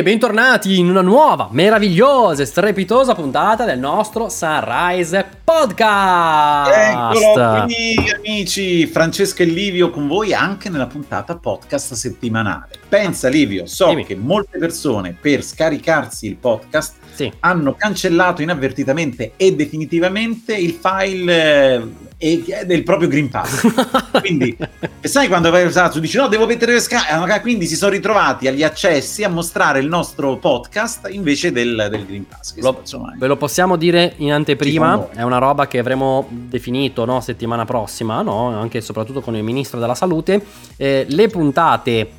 E bentornati in una nuova, meravigliosa e strepitosa puntata del nostro Sunrise Podcast. Eccolo qui amici, Francesca e Livio con voi anche nella puntata podcast settimanale. Pensa Livio, so Dimmi. che molte persone per scaricarsi il podcast Sì. hanno cancellato inavvertitamente e definitivamente il file eh, e- del proprio Green Pass. Quindi, sai quando vai tu dici no, devo mettere le scariche, quindi si sono ritrovati agli accessi a mostrare il nostro podcast invece del, del Green Pass. Lo- insomma, Ve lo possiamo dire in anteprima, è una roba che avremo definito no, settimana prossima, no, anche e soprattutto con il ministro della salute. Eh, le puntate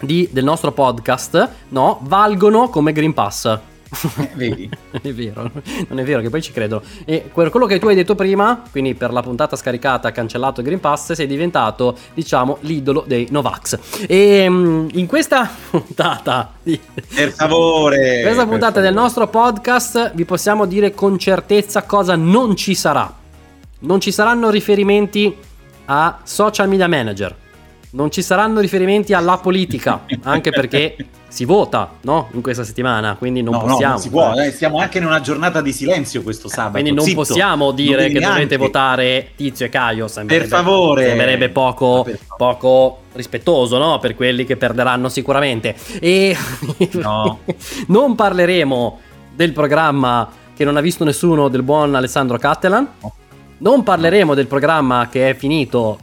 di- del nostro podcast no, valgono come Green Pass. vedi? È vero, non è vero che poi ci credono. E que- quello che tu hai detto prima, quindi per la puntata scaricata cancellato il Green Pass, sei diventato, diciamo, l'idolo dei Novax. E mm, in questa puntata di- Per favore. questa per puntata del favore. nostro podcast vi possiamo dire con certezza cosa non ci sarà. Non ci saranno riferimenti a social media manager. Non ci saranno riferimenti alla politica, anche perché si vota, no? In questa settimana, quindi non no, no, possiamo. non si può, eh, siamo anche in una giornata di silenzio questo sabato. Quindi non Zitto, possiamo non dire devi che dovete votare Tizio e Caio. Per favore. Sembrerebbe poco, per favore. poco rispettoso, no? Per quelli che perderanno sicuramente. E No. non parleremo del programma che non ha visto nessuno del buon Alessandro Cattelan. No. Non parleremo del programma che è finito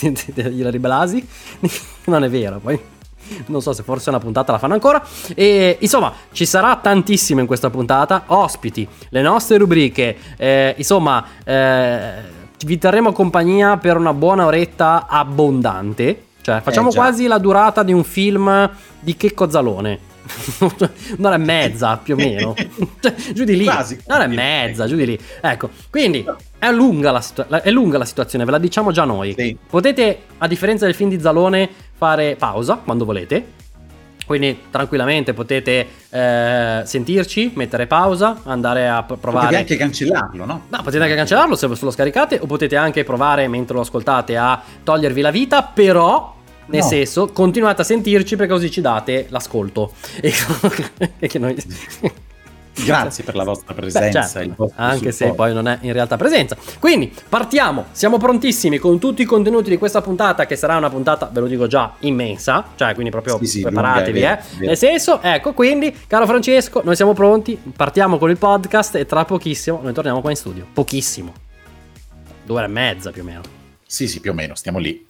di Ilari Blasi. non è vero, poi non so se forse una puntata la fanno ancora. E insomma, ci sarà tantissimo in questa puntata. Ospiti, le nostre rubriche. eh, insomma, eh, vi terremo compagnia per una buona oretta abbondante. Cioè, facciamo Eh, quasi la durata di un film di Checco Zalone. Un'ora e mezza più o meno. Cioè, giù di lì. Quasi. Un'ora e mezza, giù di lì. Ecco, quindi è lunga la, situa- è lunga la situazione, ve la diciamo già noi. Sì. Potete, a differenza del film di Zalone, fare pausa quando volete. Quindi tranquillamente potete eh, sentirci, mettere pausa, andare a provare. Potete anche cancellarlo, no? No, potete anche cancellarlo se lo scaricate o potete anche provare mentre lo ascoltate a togliervi la vita, però nel No. senso continuate a sentirci perché così ci date l'ascolto. E che noi... Grazie per la vostra Beh, presenza. certo, il vostro anche se supporto. poi non è in realtà presenza. Quindi partiamo, siamo prontissimi con tutti i contenuti di questa puntata che sarà una puntata, ve lo dico già, immensa, cioè quindi proprio Sì, sì, preparatevi, lunga, eh. è vero. Nel senso, ecco, quindi caro Francesco, noi siamo pronti, partiamo con il podcast e tra pochissimo noi torniamo qua in studio. Pochissimo. Due ore e mezza più o meno. Sì, sì, più o meno, stiamo lì.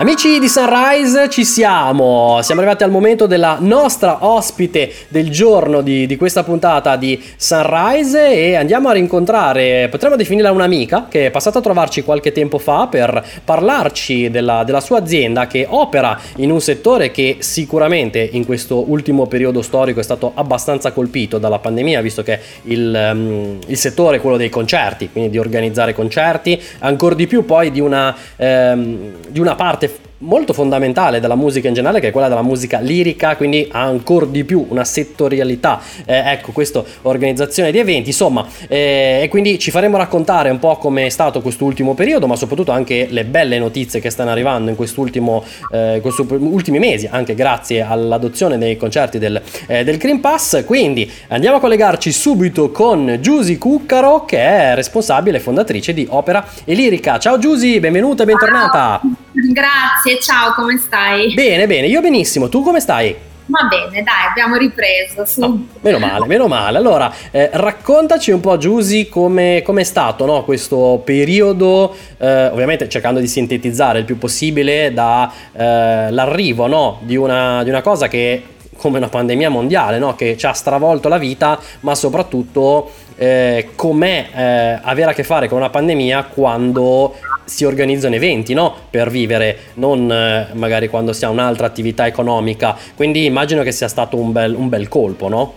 Amici di Sunrise, ci siamo. Siamo arrivati al momento della nostra ospite del giorno di, di questa puntata di Sunrise e andiamo a rincontrare, potremmo definirla un'amica che è passata a trovarci qualche tempo fa per parlarci della, della sua azienda che opera in un settore che sicuramente in questo ultimo periodo storico è stato abbastanza colpito dalla pandemia, visto che il, ehm, il settore è quello dei concerti, quindi di organizzare concerti, ancora di più poi di una, ehm, di una parte if molto fondamentale della musica in generale che è quella della musica lirica quindi ha ancora di più una settorialità eh, ecco questa organizzazione di eventi. Insomma eh, e quindi ci faremo raccontare un po' come è stato quest'ultimo periodo ma soprattutto anche le belle notizie che stanno arrivando in quest'ultimo eh, questi ultimi mesi anche grazie all'adozione dei concerti del, eh, del Green Pass. Quindi andiamo a collegarci subito con Giusy Cuccaro che è responsabile e fondatrice di Opera e Lirica. Ciao Giusy benvenuta e bentornata. Grazie, ciao, come stai? Bene, bene, io benissimo. Tu come stai? Va bene, dai, abbiamo ripreso. Su. No, meno male, meno male. Allora, eh, raccontaci un po', Giusy, come è stato no, questo periodo, eh, ovviamente cercando di sintetizzare il più possibile dall'arrivo no, di, una, di una cosa che come una pandemia mondiale, no? che ci ha stravolto la vita, ma soprattutto eh, com'è eh, avere a che fare con una pandemia quando si organizzano eventi no? per vivere, non eh, magari quando si ha un'altra attività economica. Quindi immagino che sia stato un bel, un bel colpo, no?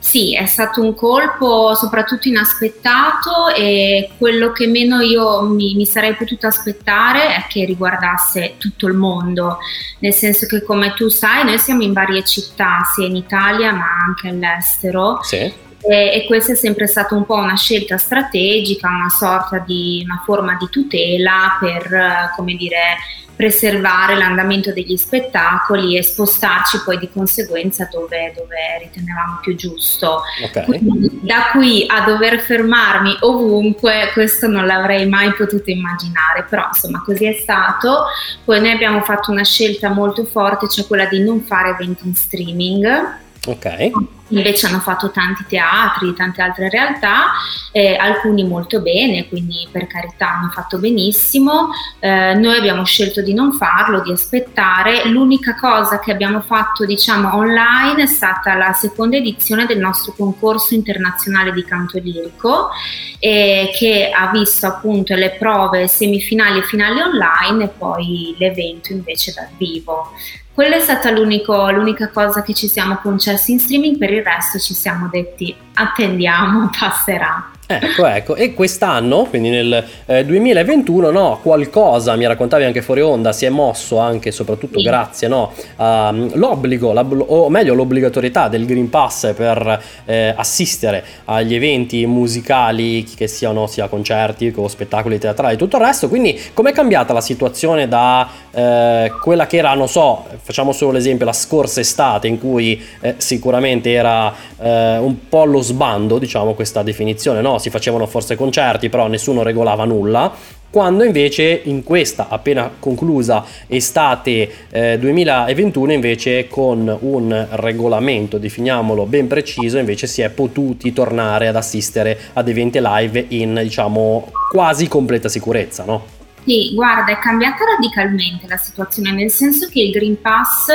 Sì, è stato un colpo soprattutto inaspettato e quello che meno io mi, mi, sarei potuta aspettare è che riguardasse tutto il mondo, nel senso che come tu sai noi siamo in varie città, sia in Italia ma anche all'estero. Sì e, questa è sempre stata un po' una scelta strategica, una sorta di una forma di tutela per, come dire, preservare l'andamento degli spettacoli e spostarci poi di conseguenza dove, dove ritenevamo più giusto. Okay. Quindi, da qui a dover fermarmi ovunque, questo non l'avrei mai potuto immaginare, però insomma così è stato. Poi noi abbiamo fatto una scelta molto forte, cioè quella di non fare eventi in streaming. Ok invece hanno fatto tanti teatri, tante altre realtà, eh, alcuni molto bene, quindi per carità hanno fatto benissimo. Eh, noi abbiamo scelto di non farlo, di aspettare. L'unica cosa che abbiamo fatto, diciamo, online è stata la seconda edizione del nostro concorso internazionale di canto lirico, eh, che ha visto appunto le prove semifinali e finali online e poi l'evento invece dal vivo. Quella è stata l'unica cosa che ci siamo concessi in streaming, per il resto ci siamo detti attendiamo, passerà. Ecco, ecco, e quest'anno, quindi nel eh, 2021, no, qualcosa, mi raccontavi anche fuori onda, si è mosso anche soprattutto sì. grazie no, all'obbligo, o meglio l'obbligatorietà del Green Pass per eh, assistere agli eventi musicali, che siano sia concerti o spettacoli teatrali e tutto il resto, quindi com'è cambiata la situazione da eh, quella che era, non so, facciamo solo l'esempio, la scorsa estate in cui eh, sicuramente era eh, un po' lo sbando, diciamo, questa definizione, no? Si facevano forse concerti, però nessuno regolava nulla, quando invece in questa appena conclusa estate eh, 2021 invece con un regolamento, definiamolo ben preciso, invece si è potuti tornare ad assistere ad eventi live in diciamo quasi completa sicurezza, no? Sì, guarda, è cambiata radicalmente la situazione, nel senso che il Green Pass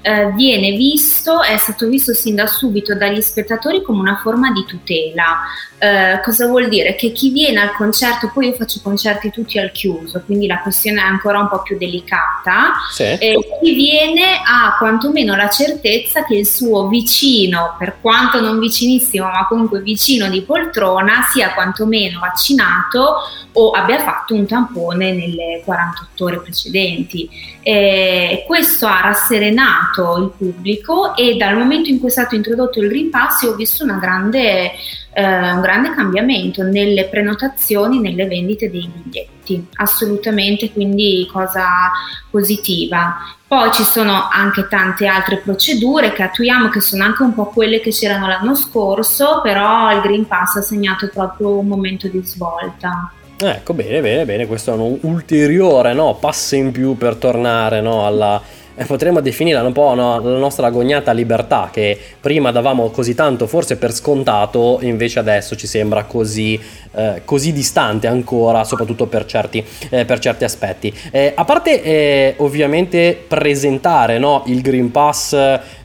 eh, viene visto, è stato visto sin da subito dagli spettatori come una forma di tutela. Eh, cosa vuol dire? Che chi viene al concerto, poi io faccio concerti tutti al chiuso, quindi la questione è ancora un po' più delicata, sì. eh, chi viene ha quantomeno la certezza che il suo vicino, per quanto non vicinissimo, ma comunque vicino di poltrona, sia quantomeno vaccinato o abbia fatto un tampone nelle 48 ore precedenti. Eh, questo ha rasserenato il pubblico e dal momento in cui è stato introdotto il Green Pass ho visto grande, eh, un grande cambiamento nelle prenotazioni, nelle vendite dei biglietti, assolutamente, quindi cosa positiva. Poi ci sono anche tante altre procedure che attuiamo, che sono anche un po' quelle che c'erano l'anno scorso, però il Green Pass ha segnato proprio un momento di svolta. Ecco, bene, bene, bene, questo è un ulteriore no, passo in più per tornare no, alla, eh, potremmo definire un po' no, la nostra agognata libertà che prima davamo così tanto forse per scontato, invece adesso ci sembra così, eh, così distante ancora, soprattutto per certi, eh, per certi aspetti. Eh, a parte eh, ovviamente presentare no, il Green Pass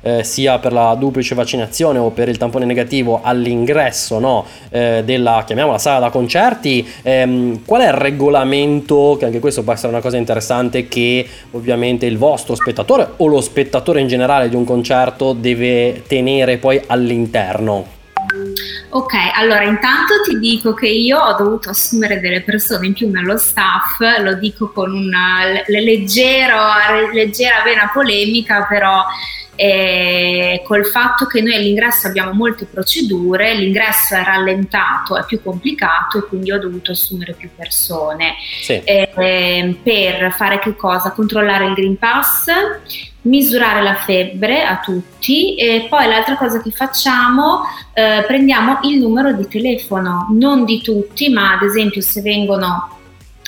eh, sia per la duplice vaccinazione o per il tampone negativo all'ingresso no, eh, della, chiamiamola sala da concerti, ehm, qual è il regolamento, che anche questo può essere una cosa interessante, che ovviamente il vostro spettatore o lo spettatore in generale di un concerto deve tenere poi all'interno? Ok, allora intanto ti dico che io ho dovuto assumere delle persone in più nello staff, lo dico con una leggero, leggera vena polemica, però e col fatto che noi all'ingresso abbiamo molte procedure, l'ingresso è rallentato, è più complicato e quindi ho dovuto assumere più persone. Sì. Eh, per fare che cosa? Controllare il Green Pass, misurare la febbre a tutti e poi l'altra cosa che facciamo, eh, prendiamo il numero di telefono, non di tutti, ma ad esempio se vengono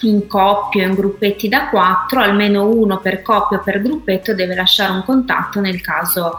in coppie o in gruppetti da quattro, almeno uno per coppia o per gruppetto deve lasciare un contatto nel caso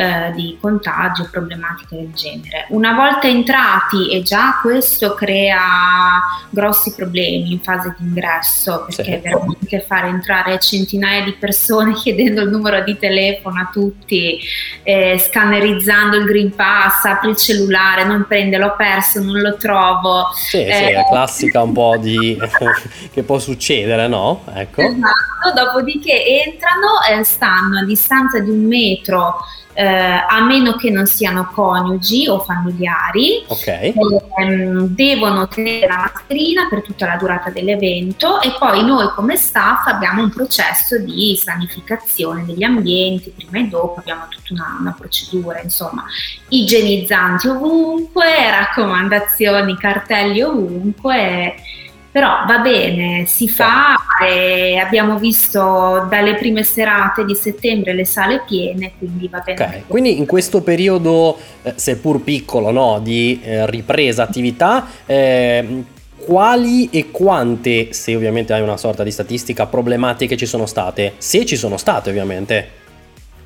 eh, di contagio, problematiche del genere. Una volta entrati, e già questo crea grossi problemi in fase di ingresso, perché sì. veramente fare entrare centinaia di persone chiedendo il numero di telefono a tutti, eh, scannerizzando il Green Pass, apri il cellulare, non prende, l'ho perso, non lo trovo. Sì, eh, sì, la classica un po' di che può succedere, no? Ecco. Esatto dopodiché entrano, eh, stanno a distanza di un metro eh, a meno che non siano coniugi o familiari, okay. ehm, devono tenere la mascherina per tutta la durata dell'evento e poi noi come staff abbiamo un processo di sanificazione degli ambienti, prima e dopo abbiamo tutta una, una procedura, insomma, igienizzanti ovunque, raccomandazioni, cartelli ovunque però va bene, si fa e abbiamo visto dalle prime serate di settembre le sale piene, quindi va bene. Okay. Quindi in questo periodo, eh, seppur piccolo, no, di eh, ripresa attività, eh, quali e quante, se ovviamente hai una sorta di statistica, problematiche ci sono state? Se ci sono state ovviamente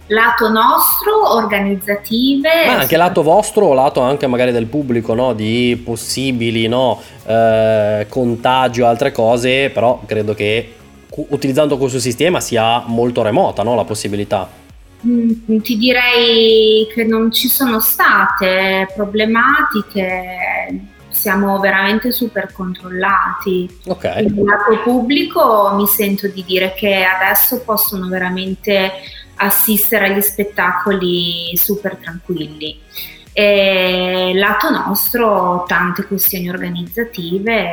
lato nostro, organizzative. Ma anche lato vostro o lato anche magari del pubblico, no? Di possibili no? eh, contagi o altre cose, però credo che utilizzando questo sistema sia molto remota no? la possibilità. Mm, ti direi che non ci sono state problematiche, siamo veramente super controllati. Ok. Nel lato pubblico mi sento di dire che adesso possono veramente assistere agli spettacoli super tranquilli. E lato nostro tante questioni organizzative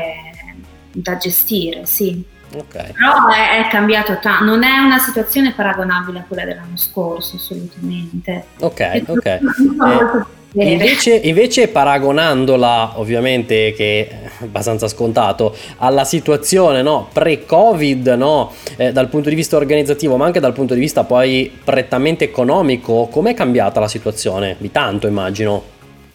da gestire, sì. Okay. Però è, è cambiato tanto, non è una situazione paragonabile a quella dell'anno scorso, assolutamente. Ok, ok. Eh, Invece, invece, paragonandola, ovviamente, che è abbastanza scontato, alla situazione no, pre-Covid, no, eh, dal punto di vista organizzativo, ma anche dal punto di vista poi prettamente economico, com'è cambiata la situazione? Di tanto, immagino.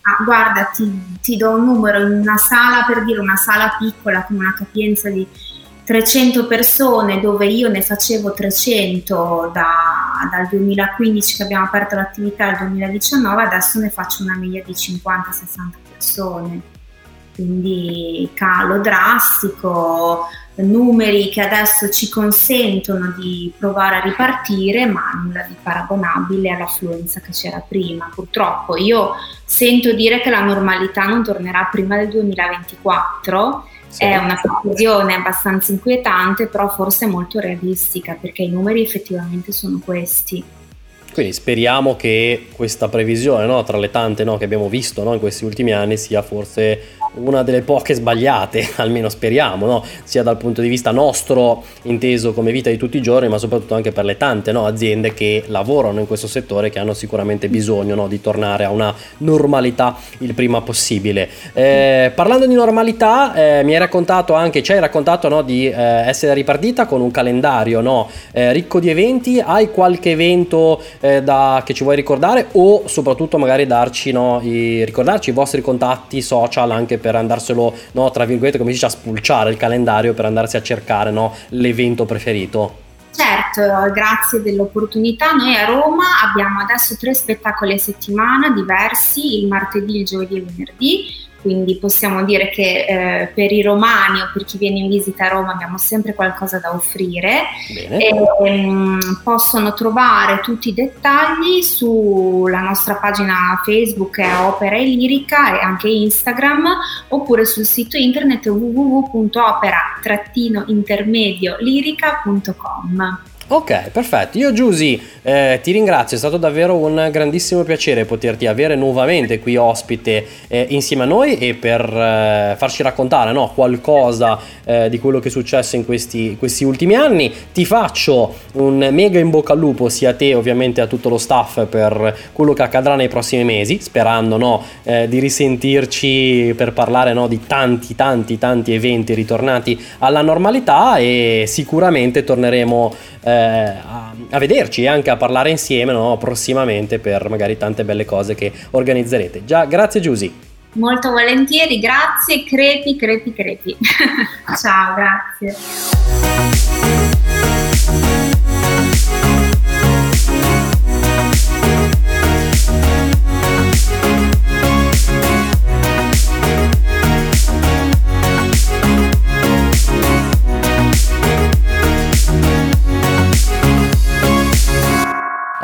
Ah, guarda, ti, ti do un numero, in una sala, per dire una sala piccola con una capienza di 300 persone dove io ne facevo 300 da, dal 2015 che abbiamo aperto l'attività al 2019, adesso ne faccio una media di 50-60 persone. Quindi calo drastico, numeri che adesso ci consentono di provare a ripartire, ma nulla di paragonabile all'affluenza che c'era prima. Purtroppo io sento dire che la normalità non tornerà prima del 2024 sì. È una previsione abbastanza inquietante, però forse molto realistica, perché i numeri effettivamente sono questi. Quindi speriamo che questa previsione, no, tra le tante no, che abbiamo visto no, in questi ultimi anni, sia forse una delle poche sbagliate, almeno speriamo, no? sia dal punto di vista nostro, inteso come vita di tutti i giorni, ma soprattutto anche per le tante no? aziende che lavorano in questo settore che hanno sicuramente bisogno no? di tornare a una normalità il prima possibile. Eh, parlando di normalità, eh, mi hai raccontato anche, ci hai raccontato di eh, essere ripartita con un calendario eh, ricco di eventi, hai qualche evento eh, da, che ci vuoi ricordare o soprattutto magari darci, i, ricordarci i vostri contatti social anche per per andarselo, no, tra virgolette, come si dice, a spulciare il calendario per andarsi a cercare no, l'evento preferito. Certo, grazie dell'opportunità. Noi a Roma abbiamo adesso tre spettacoli a settimana diversi, il martedì, il giovedì e il venerdì quindi possiamo dire che eh, per i romani o per chi viene in visita a Roma abbiamo sempre qualcosa da offrire. E, ehm, possono trovare tutti i dettagli sulla nostra pagina Facebook è Opera e Lirica e anche Instagram oppure sul sito internet www.opera-intermedio-lirica.com. Ok, perfetto. Io Giusy eh, ti ringrazio, è stato davvero un grandissimo piacere poterti avere nuovamente qui ospite eh, insieme a noi e per eh, farci raccontare no, qualcosa eh, di quello che è successo in questi, questi, ultimi anni. Ti faccio un mega in bocca al lupo sia a te ovviamente a tutto lo staff per quello che accadrà nei prossimi mesi, sperando no, eh, di risentirci per parlare no, di tanti tanti tanti eventi ritornati alla normalità e sicuramente torneremo eh, a, a, vederci e anche a parlare insieme no, prossimamente per magari tante belle cose che organizzerete. Già, grazie Giusy. Molto volentieri, grazie, crepi, crepi, crepi. Ciao, grazie.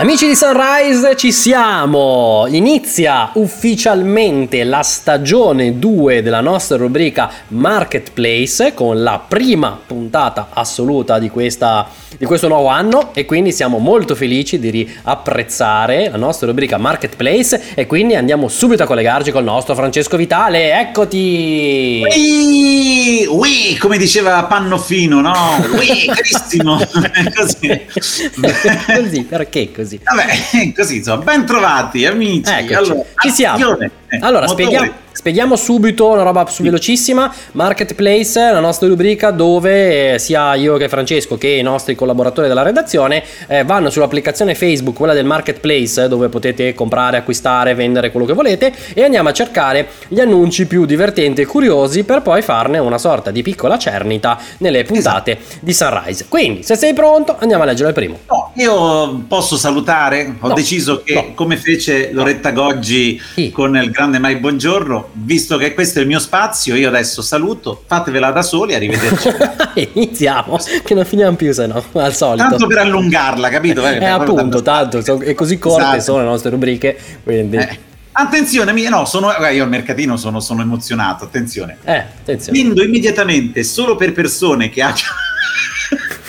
Amici di Sunrise, ci siamo! Inizia ufficialmente la stagione 2 della nostra rubrica Marketplace con la prima puntata assoluta di, questa, di questo nuovo anno e quindi siamo molto felici di riapprezzare la nostra rubrica Marketplace e quindi andiamo subito a collegarci col nostro Francesco Vitale. Eccoti! Ui, ui, come diceva Pannofino, no? Ui, carissimo! Così. così, perché così? Vabbè, così insomma, ben trovati amici. Allora, ci siamo. azione. Eh, Allora, spieghiamo, spieghiamo subito una roba su velocissima. Marketplace, la nostra rubrica dove eh, sia io che Francesco che i nostri collaboratori della redazione eh, vanno sull'applicazione Facebook, quella del Marketplace, dove potete comprare, acquistare, vendere quello che volete e andiamo a cercare gli annunci più divertenti e curiosi per poi farne una sorta di piccola cernita nelle puntate di Sunrise. Quindi, se sei pronto, andiamo a leggere il primo. No, io posso salutare, ho No, deciso che no. come fece Loretta Goggi Sì. con il grande Mai Buongiorno, visto che questo è il mio spazio, io adesso saluto, fatevela da soli, arrivederci. Iniziamo, che non finiamo più se no, al solito. Tanto per allungarla, capito? Eh, appunto, tanto, so- e così corte Esatto. sono le nostre rubriche, quindi... Eh, Attenzione, no, sono, guarda, io al mercatino sono, sono emozionato, attenzione. Eh, attenzione. Vendo immediatamente solo per persone che abbiano...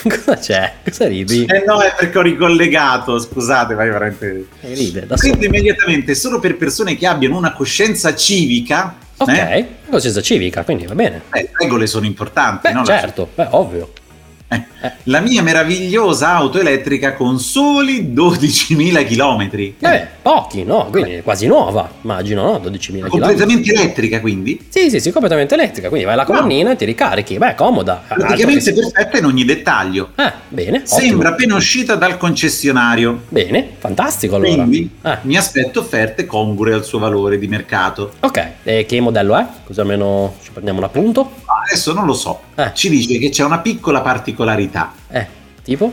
Cosa c'è? Cosa ridi? Eh no, è perché ho ricollegato, scusate, vai veramente... Eh, ride da solo. Vendo immediatamente solo per persone che abbiano una coscienza civica. Ok, eh? coscienza civica, quindi va bene. Eh, le regole sono importanti, Beh, no? Certo, beh, ovvio. Eh, La mia meravigliosa auto elettrica con soli 12.000 chilometri. Eh, pochi, no? Quindi è quasi nuova, immagino, no? 12.000 km. completamente elettrica, quindi. Sì, sì, sì, completamente elettrica, quindi vai alla colonnina e ti ricarichi. Beh, comoda. Altro Praticamente che- perfetta in ogni dettaglio. Eh, bene, Sembra ottimo. appena uscita dal concessionario. Bene, fantastico allora. Quindi Eh, mi aspetto offerte congrue al suo valore di mercato. ok, e che modello è? Così almeno ci prendiamo un appunto. Adesso non lo so. Eh. Ci dice che c'è una piccola particolarità. Eh, tipo?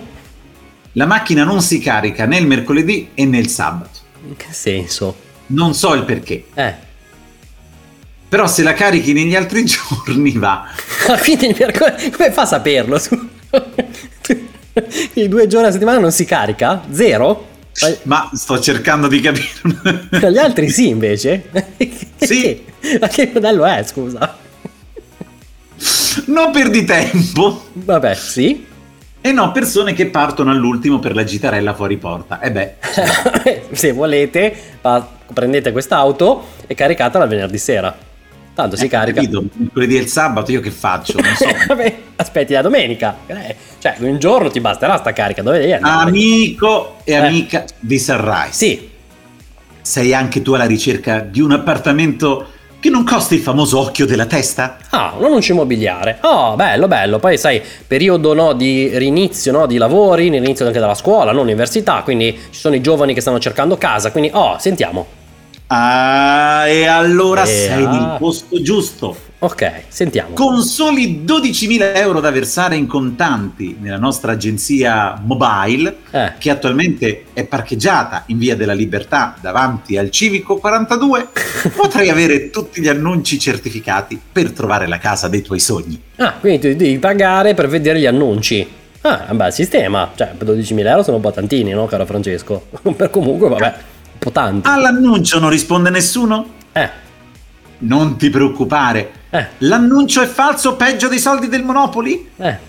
La macchina non si carica né il mercoledì e né il sabato. In che senso? Non so il perché. Eh. Però se la carichi negli altri giorni va. Quindi il mercoledì, come fa a saperlo? I due giorni a settimana non si carica? Zero? Ma sto cercando di capire. Gli altri sì, invece? Sì. Ma che modello è, scusa? Non perdi tempo. Vabbè, sì. E no, persone che partono all'ultimo per la gitarella fuori porta. E beh, Se volete, prendete quest'auto e caricatela venerdì sera. Tanto si eh, carica. capito, mercoledì e il sabato io che faccio? Non so. Vabbè, aspetti la domenica. Eh, cioè, un giorno ti basterà sta carica. Dove devi andare? Amico e Eh. amica di Sunrise. Sì, Sei anche tu alla ricerca di un appartamento che non costi il famoso occhio della testa? Ah, un annuncio immobiliare. Oh, bello, bello. Poi sai, periodo no, di rinizio no, di lavori, l'inizio anche della scuola, non università, quindi ci sono i giovani che stanno cercando casa, quindi oh, sentiamo. Ah, e allora Eh, sei ah. nel posto giusto. Ok, sentiamo. Con soli 12.000 euro da versare in contanti nella nostra agenzia mobile, Eh. che attualmente è parcheggiata in via della Libertà davanti al Civico 42, potrai avere tutti gli annunci certificati per trovare la casa dei tuoi sogni. Ah, quindi tu devi pagare per vedere gli annunci. Ah, un bel sistema. Cioè, per 12.000 euro sono un po' tantini, no, caro Francesco? per comunque, vabbè, un po' tanti. All'annuncio non risponde nessuno? Eh, Non ti preoccupare. eh, L'annuncio è falso peggio dei soldi del Monopoli? eh,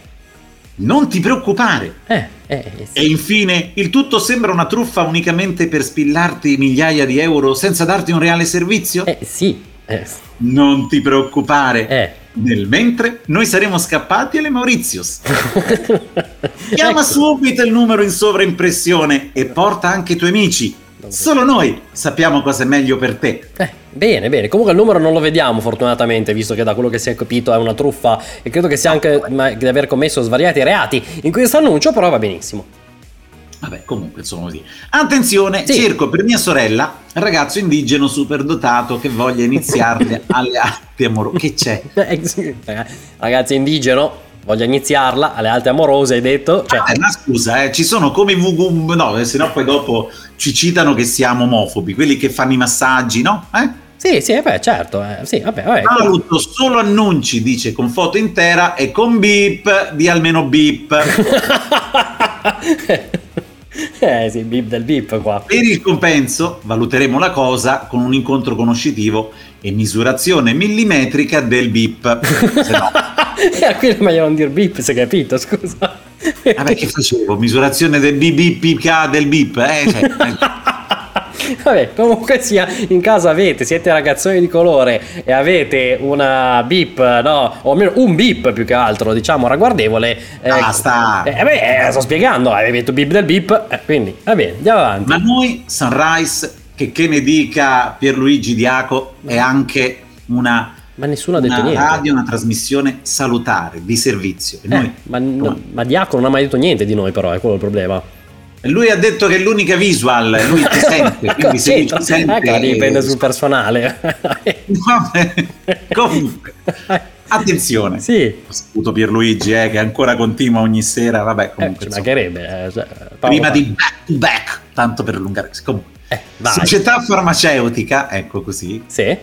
Non ti preoccupare. eh, eh, E sì. infine, il tutto sembra una truffa unicamente per spillarti migliaia di euro senza darti un reale servizio? Eh, sì. Eh, Non ti preoccupare. eh. Nel mentre, noi saremo scappati alle Mauritius. Chiama Ecco. subito il numero in sovraimpressione e porta anche i tuoi amici. Solo noi sappiamo cosa è meglio per te. Eh, bene, bene. Comunque il numero non lo vediamo fortunatamente, visto che da quello che si è capito è una truffa e credo che sia anche di aver commesso svariati reati in questo annuncio, però va benissimo. Vabbè, comunque insomma così. Attenzione, Sì. cerco per mia sorella, ragazzo indigeno superdotato che voglia iniziarle alle arti amorose. Che c'è? Eh, sì, Ragazzi indigeno, voglio iniziarla alle alte amorose, hai detto? Cioè, Eh, ma scusa, eh, ci sono come VG, no, eh, se no poi dopo ci citano che siamo omofobi, quelli che fanno i massaggi, no? Eh? sì, sì, beh, certo. eh, sì, vabbè, vabbè. Valuto solo annunci, dice con foto intera e con beep di almeno beep. Eh sì, bip del bip qua. Per il compenso valuteremo la cosa con un incontro conoscitivo e misurazione millimetrica del bip. Se no, E a qui è meglio non dire bip, si è capito, scusa. vabbè, che facevo? Misurazione del bip del bip, eh? Cioè, eh. Vabbè, comunque sia, in casa avete, siete ragazzoni di colore e avete una bip, no, o almeno un bip più che altro, diciamo, ragguardevole. eh, Basta. Eh, beh, eh, sto spiegando, avete detto bip del bip, eh, quindi, va bene, andiamo avanti. Ma noi, Sunrise, che, che ne dica Pierluigi Diaco, è anche una, Ma nessuno ha detto una niente. radio, una trasmissione salutare, di servizio. E noi- Eh, ma, no, ma Diaco non ha mai detto niente di noi, però, è quello il problema. Lui ha detto che è l'unica visual, lui ti sente, quindi se lui ti sente... Ecco, dipende sul personale. Vabbè, Comunque, attenzione. sì, Ho saputo Pierluigi eh, che ancora continua ogni sera, vabbè eh, comunque... ci insomma, mancherebbe. eh, cioè, prima di back to back, tanto per allungare... Comunque, Eh, società farmaceutica, ecco così, Sì?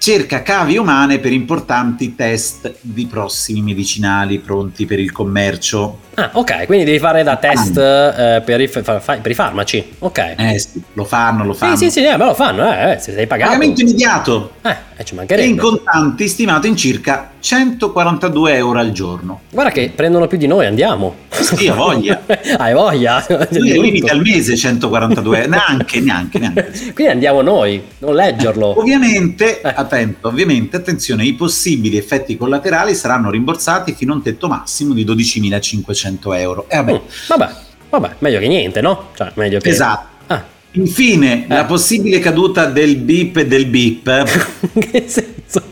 Cerca cavi umane per importanti test di prossimi medicinali pronti per il commercio. Ah, ok, quindi devi fare da test eh, per, i, per i farmaci. Ok. Eh sì, lo fanno, lo fanno. sì, sì, sì, eh, ma lo fanno, eh, eh, se sei pagato. Pagamento immediato Eh, eh, ci e mancherebbe. in contanti stimato in circa 142 euro al giorno. Guarda che prendono più di noi, andiamo. Sì, ho voglia. Hai voglia? Lui limite al mese 142 euro, neanche, neanche, neanche. Quindi andiamo noi, non leggerlo. Ovviamente, Eh. attento, ovviamente, attenzione, i possibili effetti collaterali saranno rimborsati fino a un tetto massimo di 12.500 euro. E vabbè, Mm, vabbè, vabbè, meglio che niente, no? Cioè, meglio che... esatto. Ah, Infine, la possibile caduta del bip e del bip che senso?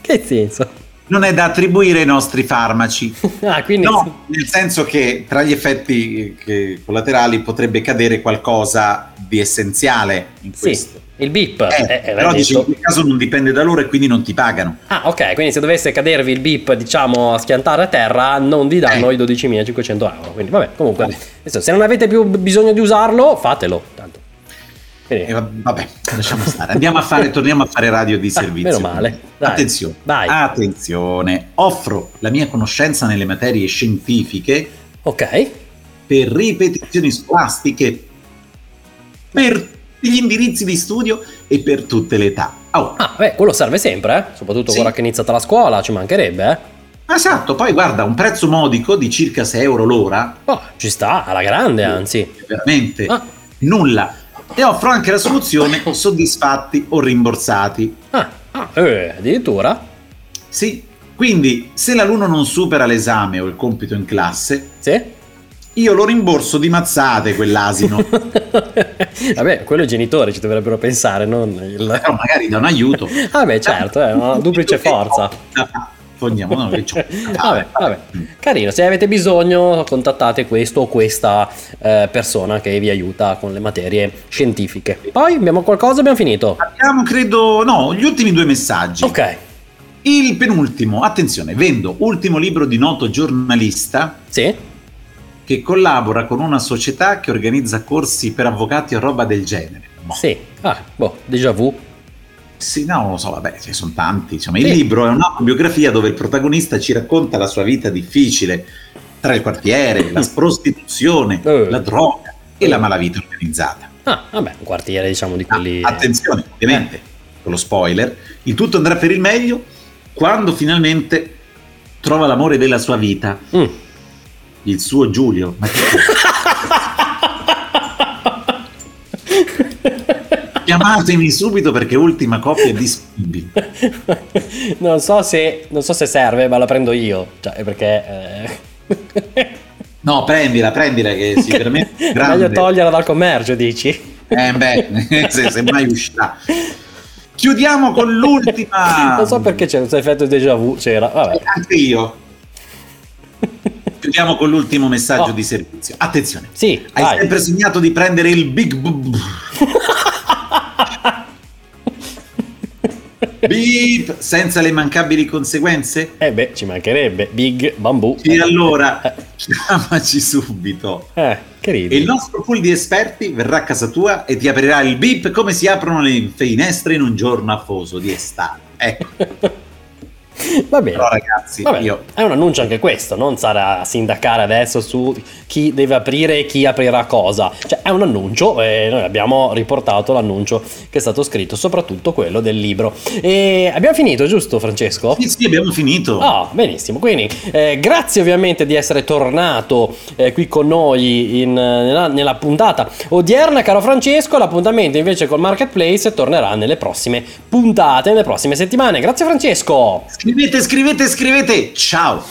Che senso? Non è da attribuire ai nostri farmaci. Ah, quindi... No, nel senso che tra gli effetti che- collaterali potrebbe cadere qualcosa di essenziale in Sì, questo. il bip. Eh, eh, eh, però detto. in quel caso non dipende da loro e quindi non ti pagano. Ah, ok, quindi se dovesse cadervi il bip, diciamo, a schiantare a terra, non vi danno Eh. i 12.500 euro. Quindi, vabbè, comunque, adesso, se non avete più bisogno di usarlo, fatelo. Tanto. Quindi, E va- vabbè, lasciamo stare. Andiamo a fare, torniamo a fare radio di servizio. meno male. Dai, attenzione, vai. attenzione. Offro la mia conoscenza nelle materie scientifiche ok. per ripetizioni scolastiche, per gli indirizzi di studio e per tutte le età. Oh, Ah, beh, quello serve sempre, eh? Soprattutto Sì. ora che è iniziata la scuola, ci mancherebbe, eh? esatto, poi guarda, un prezzo modico di circa 6 euro l'ora, Oh, ci sta, alla grande, anzi. veramente Ah. nulla. E offro anche la soluzione soddisfatti o rimborsati. Ah, ah, eh, addirittura? Sì, quindi se l'alunno non supera l'esame o il compito in classe, Sì? io lo rimborso di mazzate quell'asino. Vabbè, quello i genitori ci dovrebbero pensare, non il... Però magari dà un aiuto. Ah, beh, certo, è una duplice forza. Fogniamo, no, che Vabbè, vabbè. Carino, se avete bisogno contattate questo o questa eh, persona che vi aiuta con le materie scientifiche. Poi abbiamo qualcosa, abbiamo finito. Abbiamo, credo, no, gli ultimi due messaggi. Ok, Il penultimo, attenzione, vendo ultimo libro di noto giornalista sì? che collabora con una società che organizza corsi per avvocati o roba del genere. Boh. Sì. Ah, boh, déjà vu. Sì, no, non lo so, vabbè, ce ne sono tanti. Insomma, il Sì. libro è un'autobiografia dove il protagonista ci racconta la sua vita difficile tra il quartiere, la prostituzione, Eh. la droga e la malavita organizzata. Ah, vabbè, un quartiere, diciamo, di Ah, quelli... attenzione, ovviamente, con lo spoiler, il tutto andrà per il meglio quando finalmente trova l'amore della sua vita, Mm. il suo Giulio. Ma che Chiamatemi subito perché ultima coppia è disponibile. non, so se, non so se serve, ma la prendo io. Cioè, perché... eh, No, prendila, prendila che sicuramente è grande. Meglio toglierla dal commercio, dici? Eh beh, se, se mai uscirà. Chiudiamo con l'ultima. Non so perché c'è questo effetto déjà vu, c'era. Vabbè. Anche io. Chiudiamo con l'ultimo messaggio Oh. di servizio. Attenzione. Sì, Hai vai. sempre sognato di prendere il Big B- Beep senza le mancabili conseguenze? Eh beh, ci mancherebbe. Big bambù. E allora chiamaci subito. Eh, che ridi. il nostro pool di esperti verrà a casa tua e ti aprirà il beep come si aprono le finestre in un giorno afoso di estate. Ecco. Va bene. Però ragazzi, Vabbè, io... È un annuncio anche questo, non sarà a sindacare adesso su chi deve aprire e chi aprirà cosa. Cioè, è un annuncio e noi abbiamo riportato l'annuncio che è stato scritto, soprattutto quello del libro. E abbiamo finito, giusto Francesco? Sì, sì, abbiamo finito. Ah, benissimo. Quindi, eh, grazie ovviamente di essere tornato eh, qui con noi in, nella, nella puntata odierna, caro Francesco. L'appuntamento invece col Marketplace tornerà nelle prossime puntate, nelle prossime settimane. Grazie Francesco. Scrivete, scrivete, scrivete. Ciao.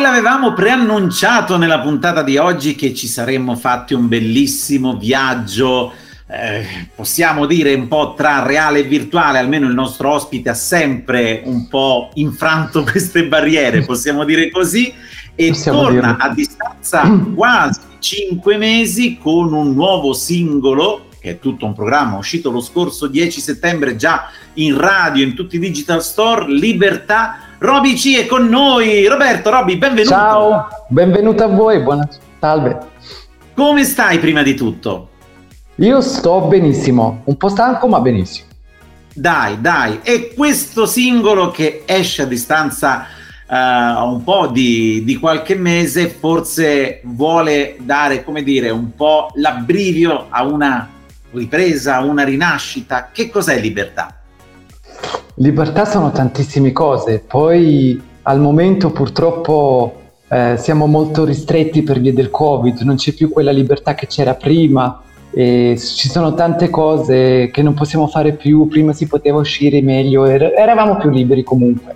L'avevamo preannunciato nella puntata di oggi che ci saremmo fatti un bellissimo viaggio, eh, possiamo dire un po' tra reale e virtuale, almeno il nostro ospite ha sempre un po' infranto queste barriere, possiamo dire così, e Possiamo torna dirlo. a distanza quasi cinque mesi con un nuovo singolo che è tutto un programma uscito lo scorso 10 settembre già in radio, in tutti i digital store, Libertà. Roby C è con noi. Roberto, Roby, benvenuto. Ciao, benvenuto a voi, buona salve. Come stai prima di tutto? Io sto benissimo, un po' stanco ma benissimo. Dai, dai, e questo singolo che esce a distanza eh, un po' di, di qualche mese forse vuole dare, come dire, un po' l'abbrivio a una ripresa, a una rinascita. Che cos'è libertà? Libertà sono tantissime cose, poi al momento purtroppo eh, siamo molto ristretti per via del Covid, non c'è più quella libertà che c'era prima e ci sono tante cose che non possiamo fare più, prima si poteva uscire meglio, er- eravamo più liberi comunque.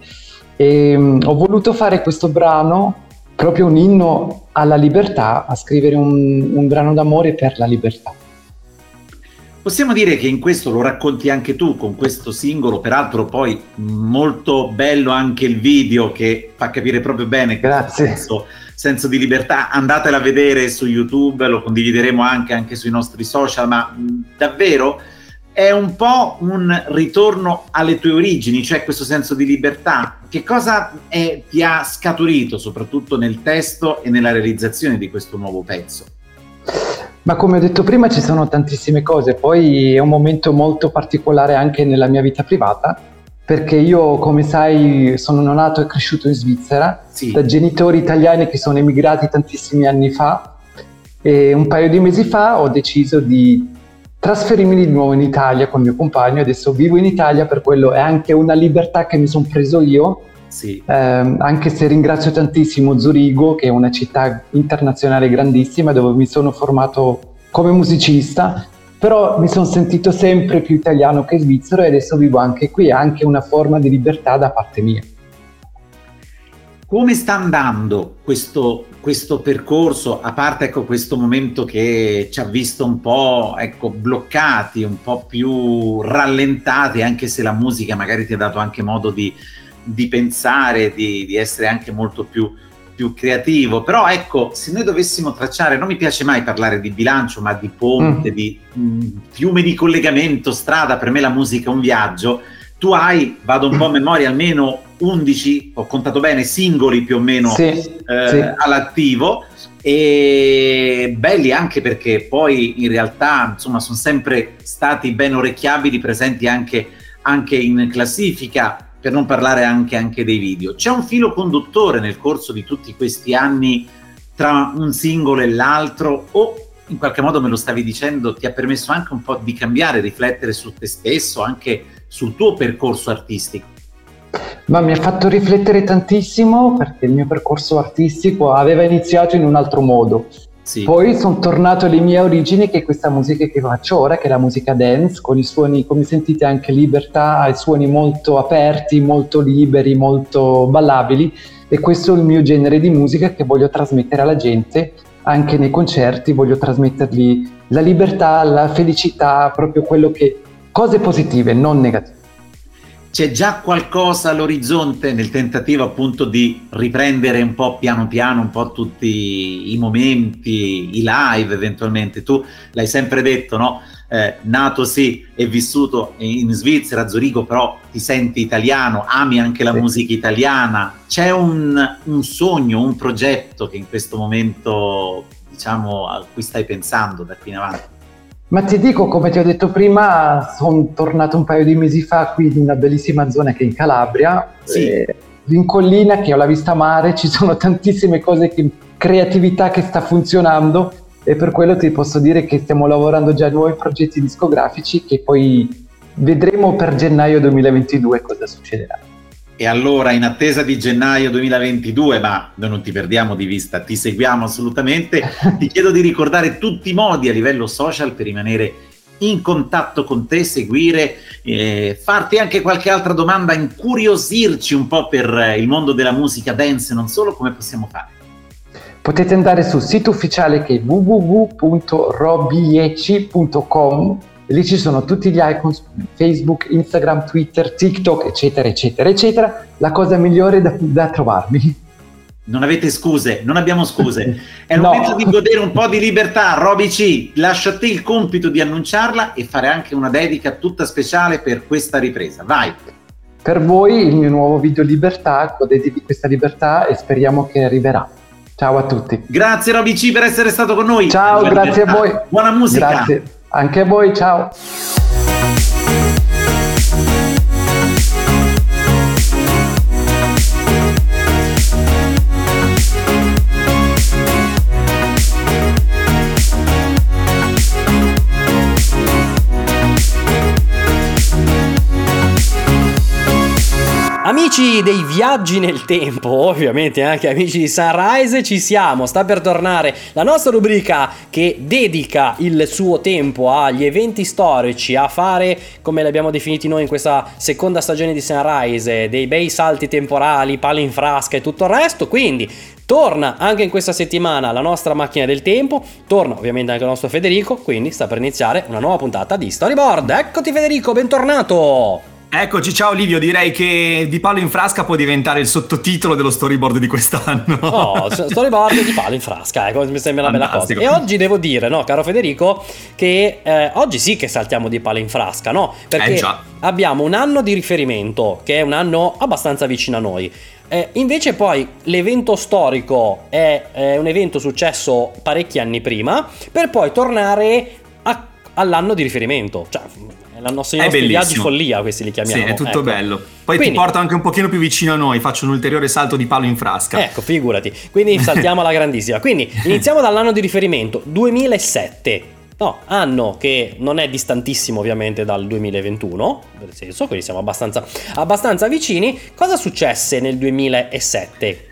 E, mm, ho voluto fare questo brano, proprio un inno alla libertà, a scrivere un, un brano d'amore per la libertà. Possiamo dire che in questo lo racconti anche tu con questo singolo, peraltro poi molto bello anche il video che fa capire proprio bene Grazie. questo senso di libertà. Andatela a vedere su YouTube, lo condivideremo anche, anche sui nostri social, ma davvero è un po' un ritorno alle tue origini, cioè questo senso di libertà. Che cosa è- ti ha scaturito soprattutto nel testo e nella realizzazione di questo nuovo pezzo? Ma come ho detto prima ci sono tantissime cose, poi è un momento molto particolare anche nella mia vita privata, perché io come sai sono nato e cresciuto in Svizzera Sì. da genitori italiani che sono emigrati tantissimi anni fa e un paio di mesi fa ho deciso di trasferirmi di nuovo in Italia con mio compagno, adesso vivo in Italia per quello è anche una libertà che mi sono preso io Sì. Ehm, anche se ringrazio tantissimo Zurigo, che è una città internazionale grandissima dove mi sono formato come musicista, però mi sono sentito sempre più italiano che svizzero e adesso vivo anche qui, anche una forma di libertà da parte mia. Come sta andando questo, questo percorso, a parte ecco, questo momento che ci ha visto un po' ecco, bloccati, un po' più rallentati, anche se la musica magari ti ha dato anche modo di, di pensare, di, di essere anche molto più, più creativo. Però ecco, se noi dovessimo tracciare, non mi piace mai parlare di bilancio, ma di ponte, Mm. di mh, fiume di collegamento, strada, per me la musica è un viaggio. Tu hai, vado un po' a memoria, almeno 11, ho contato bene, singoli più o meno Sì, eh, sì. all'attivo e belli anche perché poi in realtà insomma sono sempre stati ben orecchiabili, presenti anche, anche in classifica, per non parlare anche, anche dei video. C'è un filo conduttore nel corso di tutti questi anni tra un singolo e l'altro o in qualche modo me lo stavi dicendo, ti ha permesso anche un po' di cambiare, riflettere su te stesso, anche sul tuo percorso artistico. Ma mi ha fatto riflettere tantissimo perché il mio percorso artistico aveva iniziato in un altro modo. Sì. Poi sono tornato alle mie origini, che è questa musica che faccio ora, che è la musica dance, con i suoni, come sentite, anche libertà, i suoni molto aperti, molto liberi, molto ballabili. E questo è il mio genere di musica che voglio trasmettere alla gente, anche nei concerti, voglio trasmettergli la libertà, la felicità, proprio quello che... cose positive, non negative. C'è già qualcosa all'orizzonte nel tentativo appunto di riprendere un po' piano piano un po' tutti i momenti, i live eventualmente. Tu l'hai sempre detto, no? eh, nato sì e vissuto in Svizzera, a Zurigo, però ti senti italiano, ami anche la sì. musica italiana. C'è un, un, sogno, un progetto che in questo momento, diciamo, a cui stai pensando da qui in avanti? Ma ti dico, come ti ho detto prima, sono tornato un paio di mesi fa qui in una bellissima zona che è in Calabria. Sì. in collina che ho la vista mare, ci sono tantissime cose, che, creatività che sta funzionando e per quello ti posso dire che stiamo lavorando già a nuovi progetti discografici che poi vedremo per gennaio 2022 cosa succederà. E allora, in attesa di gennaio 2022, ma noi non ti perdiamo di vista, ti seguiamo assolutamente, ti chiedo di ricordare tutti i modi a livello social per rimanere in contatto con te, seguire, eh, farti anche qualche altra domanda, incuriosirci un po' per il mondo della musica dance, non solo, come possiamo fare? Potete andare sul sito ufficiale che è www.robieci.com lì ci sono tutti gli icon Facebook, Instagram, Twitter, TikTok, eccetera, eccetera, eccetera. La cosa migliore da, da trovarmi. Non avete scuse, non abbiamo scuse. È il no. momento di godere un po' di libertà. Roby C, lascia a te il compito di annunciarla e fare anche una dedica tutta speciale per questa ripresa. Vai. Per voi il mio nuovo video Libertà, godetevi questa libertà e speriamo che arriverà. Ciao a tutti. Grazie Roby C per essere stato con noi. Ciao, Buona grazie libertà. a voi. Buona musica. Grazie. Anche a voi, Amici dei viaggi nel tempo, ovviamente anche amici di Sunrise, ci siamo, sta per tornare la nostra rubrica che dedica il suo tempo agli eventi storici, a fare, come li abbiamo definiti noi in questa seconda stagione di Sunrise, dei bei salti temporali, pali in frasca e tutto il resto, quindi Torna anche in questa settimana la nostra macchina del tempo, torna ovviamente anche il nostro Federico, quindi sta per iniziare una nuova puntata di Storyboard. Eccoti Federico, bentornato! Eccoci, ciao Livio, direi che Di Palo in Frasca può diventare il sottotitolo dello storyboard di quest'anno. Oh, storyboard di Palo in Frasca, ecco, mi sembra una Fantastico. bella cosa. E oggi devo dire, no, caro Federico, che eh, oggi sì che saltiamo Di Palo in Frasca, no? Perché eh, abbiamo un anno di riferimento, che è un anno abbastanza vicino a noi. Eh, invece poi l'evento storico è, è, un evento successo parecchi anni prima, per poi tornare a, all'anno di riferimento. Cioè, i nostri viaggi follia, questi li chiamiamo. Sì, è tutto ecco. bello. Poi Quindi, ti porto anche un pochino più vicino a noi, faccio un ulteriore salto di palo in frasca. Ecco, figurati. Quindi saltiamo alla grandissima. Quindi iniziamo dall'anno di riferimento, 2007. No, anno che non è distantissimo ovviamente dal 2021, nel senso, quindi siamo abbastanza, abbastanza vicini. Cosa successe nel 2007?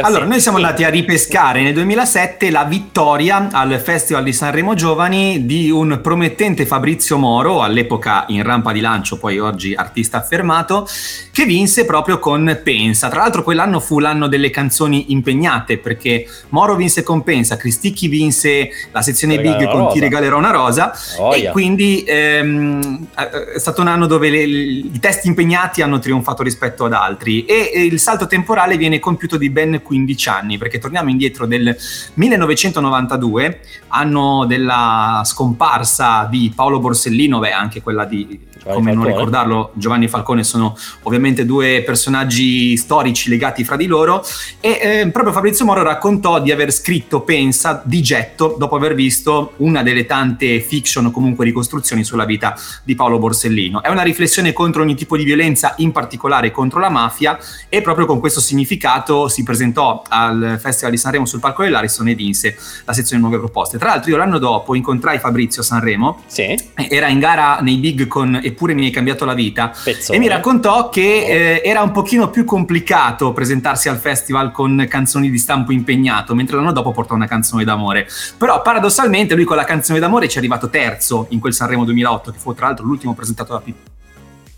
Allora, noi siamo andati a ripescare nel 2007 la vittoria al Festival di Sanremo Giovani di un promettente Fabrizio Moro, all'epoca in rampa di lancio, poi oggi artista affermato, che vinse proprio con Pensa. Tra l'altro quell'anno fu l'anno delle canzoni impegnate, perché Moro vinse con Pensa, Cristicchi vinse la sezione Big con Ti regalerò una rosa, oh, e yeah. quindi ehm, è stato un anno dove le, i testi impegnati hanno trionfato rispetto ad altri e, e il salto temporale viene compiuto di ben ben 15 anni, perché torniamo indietro del 1992, anno della scomparsa di Paolo Borsellino, beh anche quella di come non ricordarlo, Giovanni Falcone sono ovviamente due personaggi storici legati fra di loro e eh, proprio Fabrizio Moro raccontò di aver scritto Pensa di getto dopo aver visto una delle tante fiction o comunque ricostruzioni sulla vita di Paolo Borsellino. È una riflessione contro ogni tipo di violenza, in particolare contro la mafia e proprio con questo significato si presentò al Festival di Sanremo sul palco dell'Ariston e vinse la sezione nuove proposte. Tra l'altro io l'anno dopo incontrai Fabrizio a Sanremo, sì. era in gara nei big con eppure mi hai cambiato la vita. Pezzone. E mi raccontò che eh, era un pochino più complicato presentarsi al festival con canzoni di stampo impegnato, mentre l'anno dopo portò una canzone d'amore. Però paradossalmente lui con la canzone d'amore ci è arrivato terzo in quel Sanremo 2008, che fu tra l'altro l'ultimo presentato da Pippo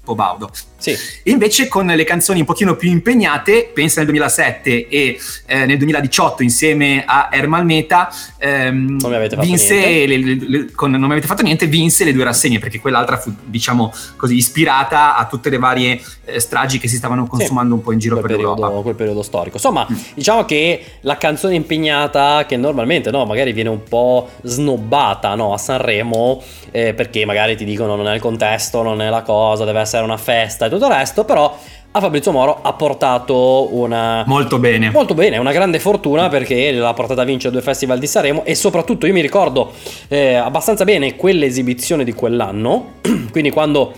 Pippo Baudo. Sì. Invece con le canzoni un pochino più impegnate, pensa nel 2007 e eh, nel 2018 insieme a Ermal Meta, ehm, vinse le- le- le- con Non mi avete fatto niente, vinse le due rassegne perché quell'altra fu diciamo così ispirata a tutte le varie eh, stragi che si stavano consumando un po' in giro quel per periodo, l'Europa. quel periodo storico. Insomma, Mm. diciamo che la canzone impegnata, che normalmente no, magari viene un po' snobbata no, a Sanremo, eh, perché magari ti dicono non è il contesto, non è la cosa, deve essere una festa e tutto il resto, però a Fabrizio Moro ha portato una... Molto bene. Molto bene, una grande fortuna perché l'ha portata a vincere due festival di Sanremo e soprattutto io mi ricordo eh, abbastanza bene quell'esibizione di quell'anno, quindi quando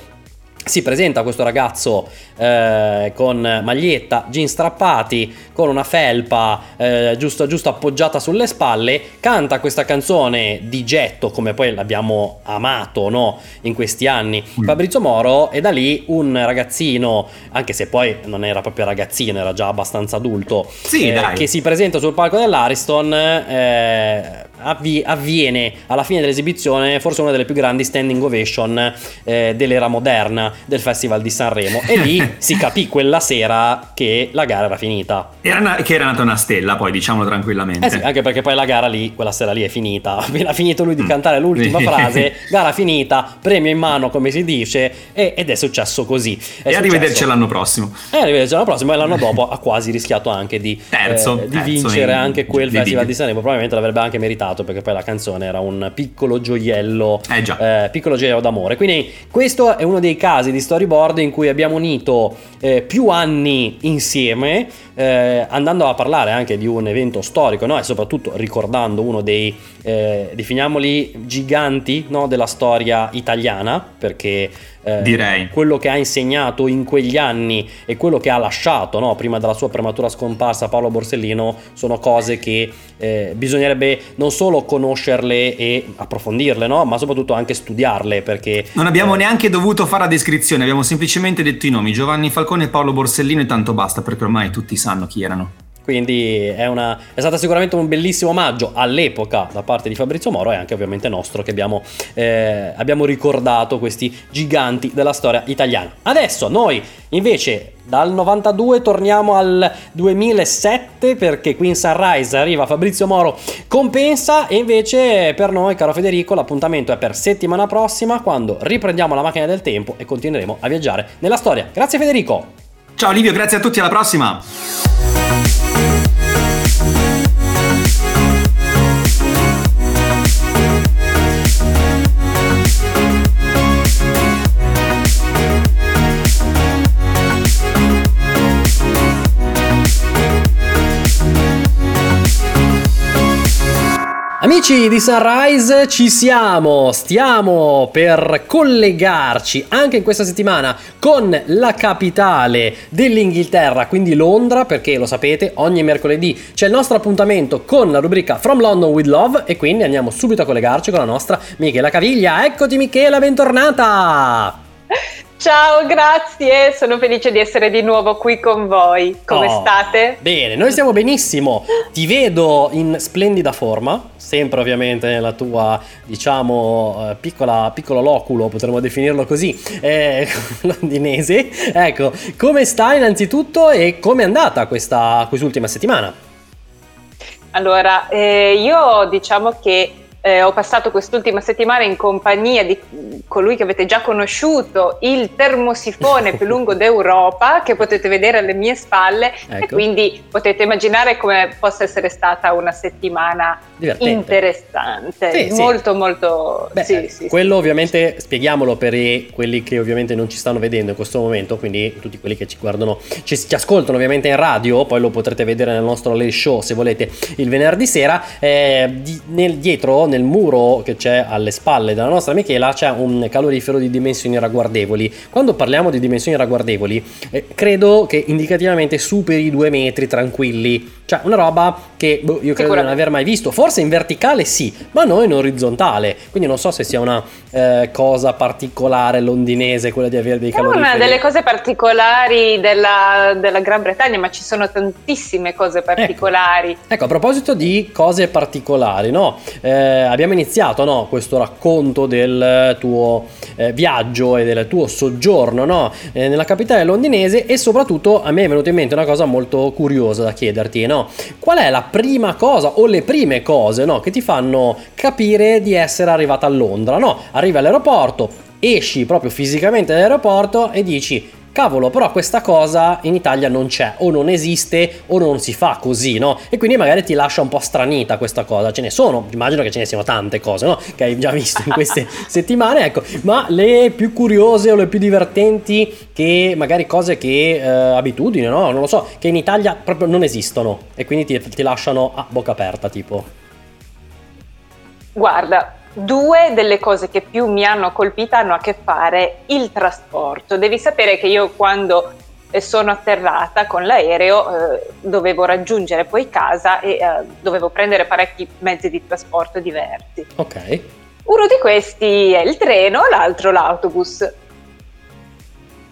si presenta questo ragazzo eh, con maglietta, jeans strappati, con una felpa eh, giusto, giusto appoggiata sulle spalle, canta questa canzone di getto come poi l'abbiamo amato no? in questi anni Mm. Fabrizio Moro e da lì un ragazzino, anche se poi non era proprio ragazzino, era già abbastanza adulto, Sì, eh, che si presenta sul palco dell'Ariston eh, avvi- avviene alla fine dell'esibizione forse una delle più grandi standing ovation eh, dell'era moderna del Festival di Sanremo e lì si capì quella sera che la gara era finita. Era na- che era nata una stella, poi diciamolo tranquillamente. Eh sì, anche perché poi la gara lì, quella sera lì è finita. Appena finito lui di cantare l'ultima frase, gara finita, premio in mano come si dice, e- ed è successo così. È e arrivederci successo. l'anno prossimo. E arrivederci l'anno prossimo e l'anno dopo ha quasi rischiato anche di, Terzo, eh, di terzo vincere in- anche quel Festival di- di Sanremo. Probabilmente l'avrebbe anche meritato perché poi la canzone era un piccolo gioiello, Eh già. eh, piccolo gioiello d'amore. Quindi questo è uno dei casi di storyboard in cui abbiamo unito eh, più anni insieme, eh, andando a parlare anche di un evento storico no? e soprattutto ricordando uno dei, eh, definiamoli, giganti no? della storia italiana, perché eh, Direi. quello che ha insegnato in quegli anni e quello che ha lasciato no? prima della sua prematura scomparsa Paolo Borsellino sono cose che eh, bisognerebbe non solo conoscerle e approfondirle, no? ma soprattutto anche studiarle perché Non abbiamo eh, neanche dovuto fare la descrizione, abbiamo semplicemente detto i nomi, Giovanni Falcone e Paolo Borsellino e tanto basta, perché ormai tutti sanno chi erano. Quindi è, una, è stato sicuramente un bellissimo omaggio all'epoca da parte di Fabrizio Moro e anche ovviamente nostro che abbiamo, eh, abbiamo ricordato questi giganti della storia italiana. Adesso noi invece dal 92 torniamo al 2007 perché qui in Sunrise arriva Fabrizio Moro compensa e invece per noi caro Federico l'appuntamento è per settimana prossima quando riprendiamo la macchina del tempo e continueremo a viaggiare nella storia. Grazie Federico! Ciao Livio, grazie a tutti, alla prossima! Amici di Sunrise, ci siamo, stiamo per collegarci anche in questa settimana con la capitale dell'Inghilterra, quindi Londra, perché lo sapete, ogni mercoledì c'è il nostro appuntamento con la rubrica From London with Love e quindi andiamo subito a collegarci con la nostra Michela Caviglia. Eccoti Michela, bentornata! Ciao, grazie, sono felice di essere di nuovo qui con voi. Come Oh, state? Bene, noi stiamo benissimo. Ti vedo in splendida forma, sempre ovviamente nella tua, diciamo, eh, piccola, piccolo loculo, potremmo definirlo così, eh, londinese. Ecco, come stai innanzitutto e come è andata questa quest'ultima settimana? Allora, eh, io diciamo che eh, ho passato quest'ultima settimana in compagnia di colui che avete già conosciuto, il termosifone più lungo d'Europa, che potete vedere alle mie spalle e Ecco. quindi potete immaginare come possa essere stata una settimana Divertente. interessante, Sì, sì. molto molto... Beh, sì, sì, quello ovviamente spieghiamolo per i- quelli che ovviamente non ci stanno vedendo in questo momento, quindi tutti quelli che ci guardano, ci, ci ascoltano ovviamente in radio, poi lo potrete vedere nel nostro live show se volete il venerdì sera. eh, di- nel- dietro, nel muro che c'è alle spalle della nostra Michela, c'è un calorifero di dimensioni ragguardevoli. Quando parliamo di dimensioni ragguardevoli, eh, credo che indicativamente superi i due metri tranquilli. Cioè, una roba che boh, io credo di non aver mai visto. Forse in verticale sì, ma non in orizzontale. Quindi non so se sia una eh, cosa particolare londinese quella di avere dei È caloriferi. una delle cose particolari della, della Gran Bretagna, ma ci sono tantissime cose particolari. Ecco, a proposito di cose particolari, no? Eh, abbiamo iniziato no, questo racconto del tuo eh, viaggio e del tuo soggiorno no, eh, nella capitale londinese e soprattutto a me è venuta in mente una cosa molto curiosa da chiederti, no? Qual è la prima cosa o le prime cose no, che ti fanno capire di essere arrivata a Londra? No? Arrivi all'aeroporto, esci proprio fisicamente dall'aeroporto e dici cavolo, però questa cosa in Italia non c'è, o non esiste, o non si fa così, no? E quindi magari ti lascia un po' stranita questa cosa. Ce ne sono, immagino che ce ne siano tante cose, no? Che hai già visto in queste settimane, ecco. Ma le più curiose o le più divertenti, che magari cose che eh, abitudini, no? Non lo so, che in Italia proprio non esistono e quindi ti, ti lasciano a bocca aperta, tipo. Guarda, Due delle cose che più mi hanno colpita hanno a che fare il trasporto. Devi sapere che io quando eh, sono atterrata con l'aereo eh, dovevo raggiungere poi casa e eh, dovevo prendere parecchi mezzi di trasporto diversi. Ok. Uno di questi è il treno, l'altro l'autobus.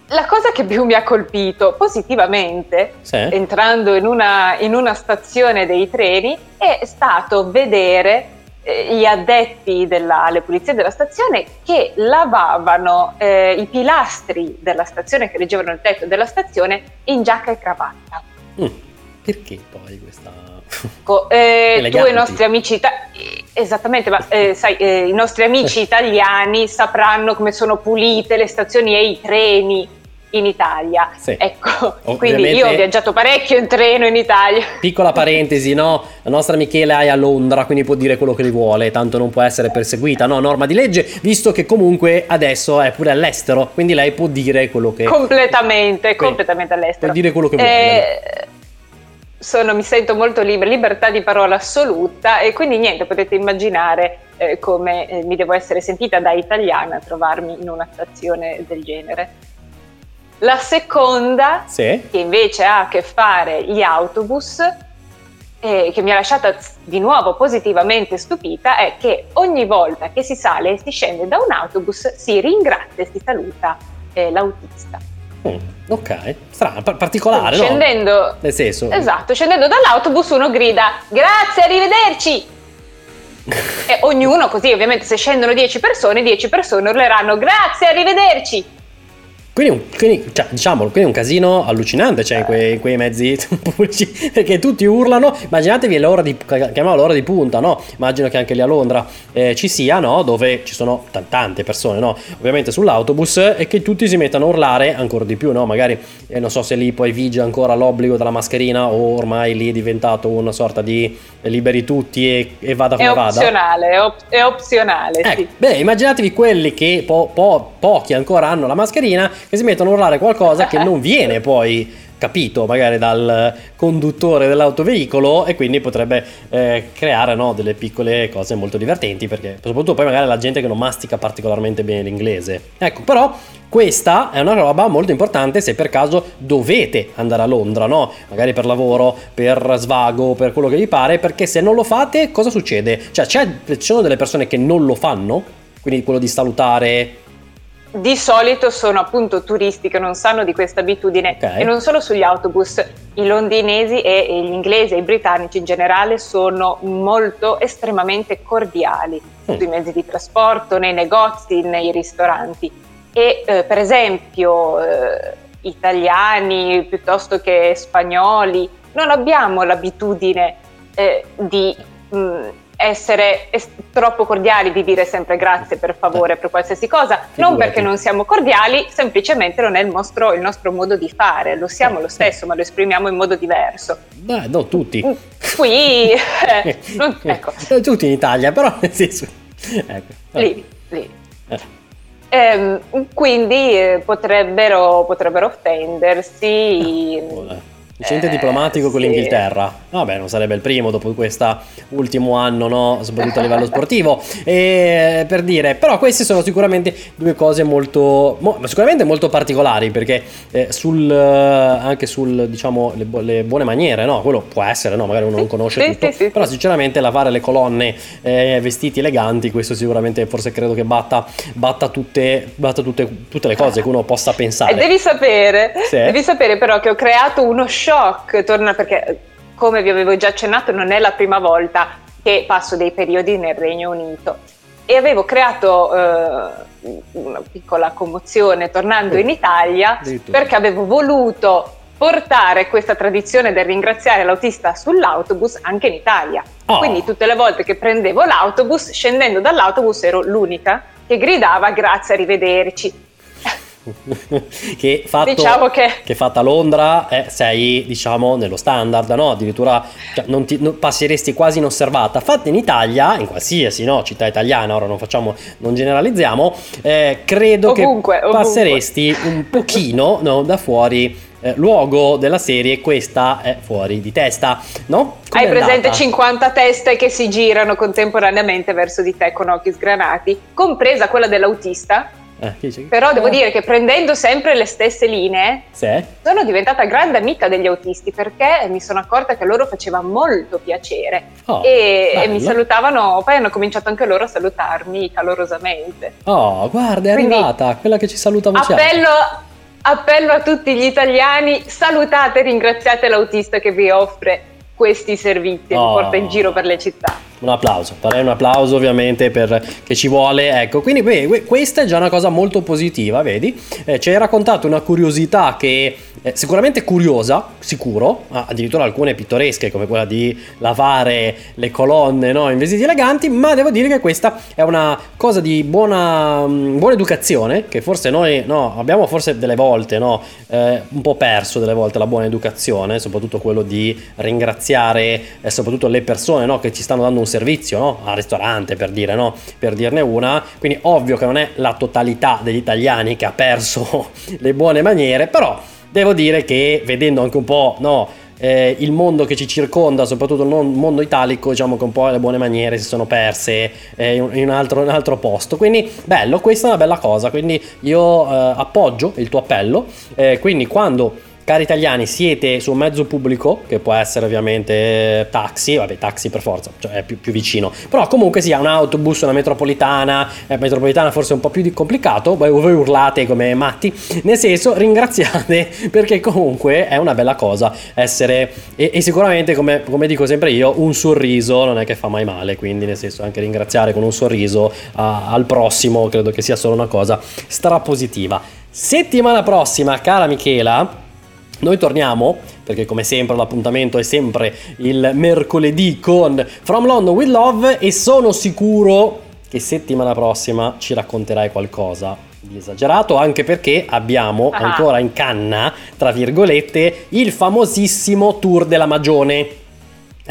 La cosa che più mi ha colpito positivamente, Sì. entrando in una, in una stazione dei treni, è stato vedere gli addetti alle pulizie della stazione che lavavano eh, i pilastri della stazione, che reggevano il tetto della stazione, in giacca e cravatta. Mm, Perché poi questa... Ecco, eh, tu e i nostri amici ita- esattamente, ma eh, sai, eh, i nostri amici italiani sapranno come sono pulite le stazioni e i treni in Italia. Sì. Ecco, Ovviamente- quindi io ho viaggiato parecchio in treno in Italia. Piccola parentesi, no? La nostra Michela è a Londra, quindi può dire quello che le vuole, tanto non può essere perseguita, no? Norma di legge, visto che comunque adesso è pure all'estero, quindi lei può dire quello che... completamente, Quindi, completamente all'estero. può dire quello che vuole. Eh, sono, mi sento molto libera, libertà di parola assoluta e quindi niente, potete immaginare eh, come eh, mi devo essere sentita da italiana a trovarmi in una stazione del genere. La seconda, Sì? che invece ha a che fare gli autobus, eh, che mi ha lasciata di nuovo positivamente stupita, è che ogni volta che si sale e si scende da un autobus si ringrazia e si saluta eh, l'autista. Mm, ok, strano, par- particolare, no? Scendendo, Nel senso... esatto, scendendo dall'autobus uno grida grazie, arrivederci. e ognuno così, ovviamente se scendono 10 persone, 10 persone urleranno grazie, arrivederci. Quindi, un, quindi, cioè, diciamolo, quindi è un casino allucinante, cioè, in quei, quei mezzi pubblici, perché tutti urlano, immaginatevi l'ora di, chiamiamola l'ora di punta, no? Immagino che anche lì a Londra eh, ci sia, no? Dove ci sono t- tante persone, no? Ovviamente sull'autobus e che tutti si mettano a urlare ancora di più, no? Magari, eh, non so se lì poi vige ancora l'obbligo della mascherina o ormai lì è diventato una sorta di eh, liberi tutti e, e vada È come vada. opzionale, è, op- è opzionale, Ecco, sì. beh, immaginatevi quelli che po- po- pochi ancora hanno la mascherina che si mettono a urlare qualcosa che non viene poi capito magari dal conduttore dell'autoveicolo e quindi potrebbe eh, creare no, delle piccole cose molto divertenti perché soprattutto poi magari la gente che non mastica particolarmente bene l'inglese. Ecco, però questa è una roba molto importante se per caso dovete andare a Londra, no? Magari per lavoro, per svago, per quello che vi pare, perché se non lo fate cosa succede? Cioè ci sono delle persone che non lo fanno, quindi quello di salutare Di solito sono appunto turisti che non sanno di questa abitudine Ok. e non solo sugli autobus. I londinesi e e gli inglesi e i britannici in generale sono molto estremamente cordiali Mm. sui mezzi di trasporto, nei negozi, nei ristoranti. E eh, per esempio eh, italiani piuttosto che spagnoli non abbiamo l'abitudine eh, di mh, essere es- troppo cordiali, di dire sempre grazie per favore per qualsiasi cosa, non Figurati. perché non siamo cordiali, semplicemente non è il nostro, il nostro modo di fare, lo siamo lo stesso, ma lo esprimiamo in modo diverso. Beh, non tutti. Qui, eh, non- ecco, Tutti in Italia, però nel senso... Ecco. lì, lì. Eh. Ehm, quindi eh, potrebbero, potrebbero offendersi. Eh, Incidente Eh, diplomatico con sì. l'Inghilterra. Vabbè, non sarebbe il primo dopo questo ultimo anno, no? Soprattutto a livello sportivo. E per dire, però queste sono sicuramente due cose molto, mo- sicuramente molto particolari perché eh, sul, eh, anche sul, diciamo, le, le buone maniere, no? Quello può essere, no? Magari uno non conosce sì, tutto. sì, però sinceramente lavare le colonne, eh, vestiti eleganti, questo sicuramente forse credo che batta, batta, tutte, batta tutte, tutte le cose che uno possa pensare. E devi sapere, devi sapere però che ho creato uno shock, torna perché come vi avevo già accennato non è la prima volta, che passo dei periodi nel Regno Unito e avevo creato eh, una piccola commozione tornando in Italia perché avevo voluto portare questa tradizione del ringraziare l'autista sull'autobus anche in Italia. Oh. Quindi tutte le volte che prendevo l'autobus, scendendo dall'autobus ero l'unica che gridava grazie, arrivederci. che, fatto, diciamo che... che fatta a Londra eh, sei diciamo nello standard no? addirittura cioè, non ti, non, passeresti quasi inosservata fatta in Italia in qualsiasi no? città italiana ora non facciamo non generalizziamo eh, credo ovunque, che ovunque. passeresti un pochino no, da fuori eh, luogo della serie questa è fuori di testa, no? Com'è Hai presente andata? 50 teste che si girano contemporaneamente verso di te con occhi sgranati, compresa quella dell'autista eh, Però devo dire che prendendo sempre le stesse linee sì. sono diventata grande amica degli autisti perché mi sono accorta che loro faceva molto piacere oh, e, e, mi salutavano, poi hanno cominciato anche loro a salutarmi calorosamente. Oh, guarda, è Quindi, arrivata quella che ci saluta appello, appello a tutti gli italiani, salutate e ringraziate l'autista che vi offre questi servizi e oh. li porta in giro per le città un applauso, farei un applauso ovviamente per che ci vuole, ecco, quindi beh, questa è già una cosa molto positiva, vedi? Eh, ci hai raccontato una curiosità che è sicuramente curiosa, sicuro, addirittura alcune pittoresche come quella di lavare le colonne no, in vestiti eleganti, ma devo dire che questa è una cosa di buona, mm, buona educazione che forse noi no, abbiamo forse delle volte no, eh, un po' perso delle volte la buona educazione, soprattutto quello di ringraziare eh, soprattutto le persone no, che ci stanno dando un servizio no? al ristorante per dire no? per dirne una quindi ovvio che non è la totalità degli italiani che ha perso le buone maniere però devo dire che vedendo anche un po' no, eh, il mondo che ci circonda, soprattutto il mondo italico, diciamo che un po' le buone maniere si sono perse eh, in, un altro, in, un altro, posto. Quindi bello, questa è una bella cosa. Quindi io eh, appoggio il tuo appello. Eh, quindi quando Cari italiani, siete su un mezzo pubblico, che può essere ovviamente taxi, vabbè taxi per forza, cioè è più, più vicino, però comunque sia un autobus, una metropolitana, eh, metropolitana forse è un po' più complicato, voi, voi urlate come matti, nel senso ringraziate perché comunque è una bella cosa essere, e, e sicuramente come, come, dico sempre io, un sorriso non è che fa mai male, quindi nel senso anche ringraziare con un sorriso a, al prossimo credo che sia solo una cosa strapositiva. Settimana prossima, cara Michela, noi torniamo, perché come sempre l'appuntamento è sempre il mercoledì con From London with Love e sono sicuro che settimana prossima ci racconterai qualcosa di esagerato, anche perché abbiamo ah. ancora in canna, tra virgolette, il famosissimo tour della Magione.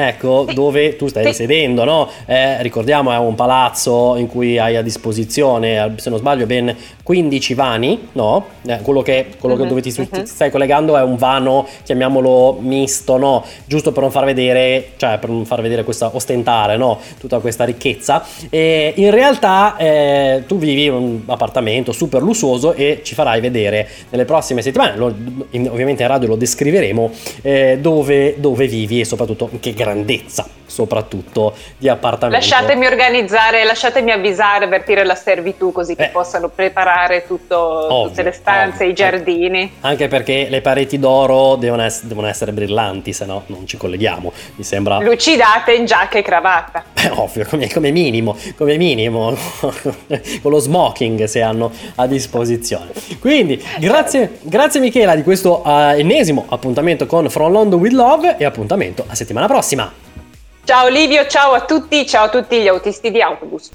Ecco, dove tu stai sedendo, no? Eh, ricordiamo è un palazzo in cui hai a disposizione, se non sbaglio, ben 15 vani, no? Eh, quello, che, quello uh-huh. dove ti, uh-huh. ti, stai collegando è un vano, chiamiamolo misto, no? Giusto per non far vedere, cioè per non far vedere questa, ostentare, no? Tutta questa ricchezza. E in realtà eh, tu vivi in un appartamento super lussuoso e ci farai vedere nelle prossime settimane, lo, in, ovviamente in radio lo descriveremo, eh, dove, dove vivi e soprattutto in che grado grandezza soprattutto di appartamento. Lasciatemi organizzare, lasciatemi avvisare, avvertire la servitù così che eh. possano preparare tutto, ovvio, tutte le stanze, ovvio. i giardini. Anche perché le pareti d'oro devono, ess- devono essere brillanti, se no non ci colleghiamo. Mi sembra... Lucidate in giacca e cravatta. Beh, ovvio, come, come minimo, come minimo, con lo smoking se hanno a disposizione. Quindi, grazie, grazie Michela di questo uh, ennesimo appuntamento con From London with Love e appuntamento a settimana prossima. Ciao Livio, ciao a tutti, ciao a tutti gli autisti di autobus.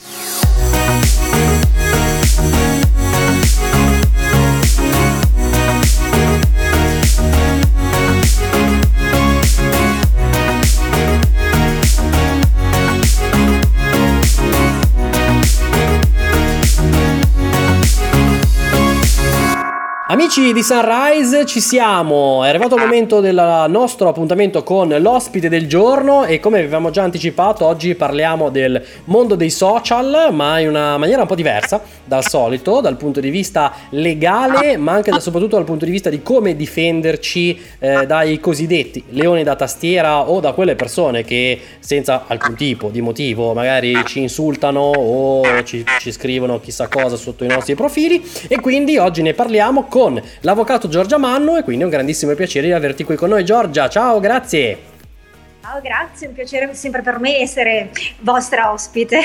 Amici di Sunrise, ci siamo. È arrivato il momento del nostro appuntamento con l'ospite del giorno e come avevamo già anticipato, oggi parliamo del mondo dei social, ma in una maniera un po' diversa dal solito, dal punto di vista legale, ma anche da, soprattutto dal punto di vista di come difenderci eh, dai cosiddetti leoni da tastiera o da quelle persone che senza alcun tipo di motivo magari ci insultano o ci, ci scrivono chissà cosa sotto i nostri profili e quindi oggi ne parliamo con con l'avvocato Giorgia Manno e quindi è un grandissimo piacere di averti qui con noi Giorgia. Ciao, grazie. Ciao, grazie, un piacere sempre per me essere vostra ospite.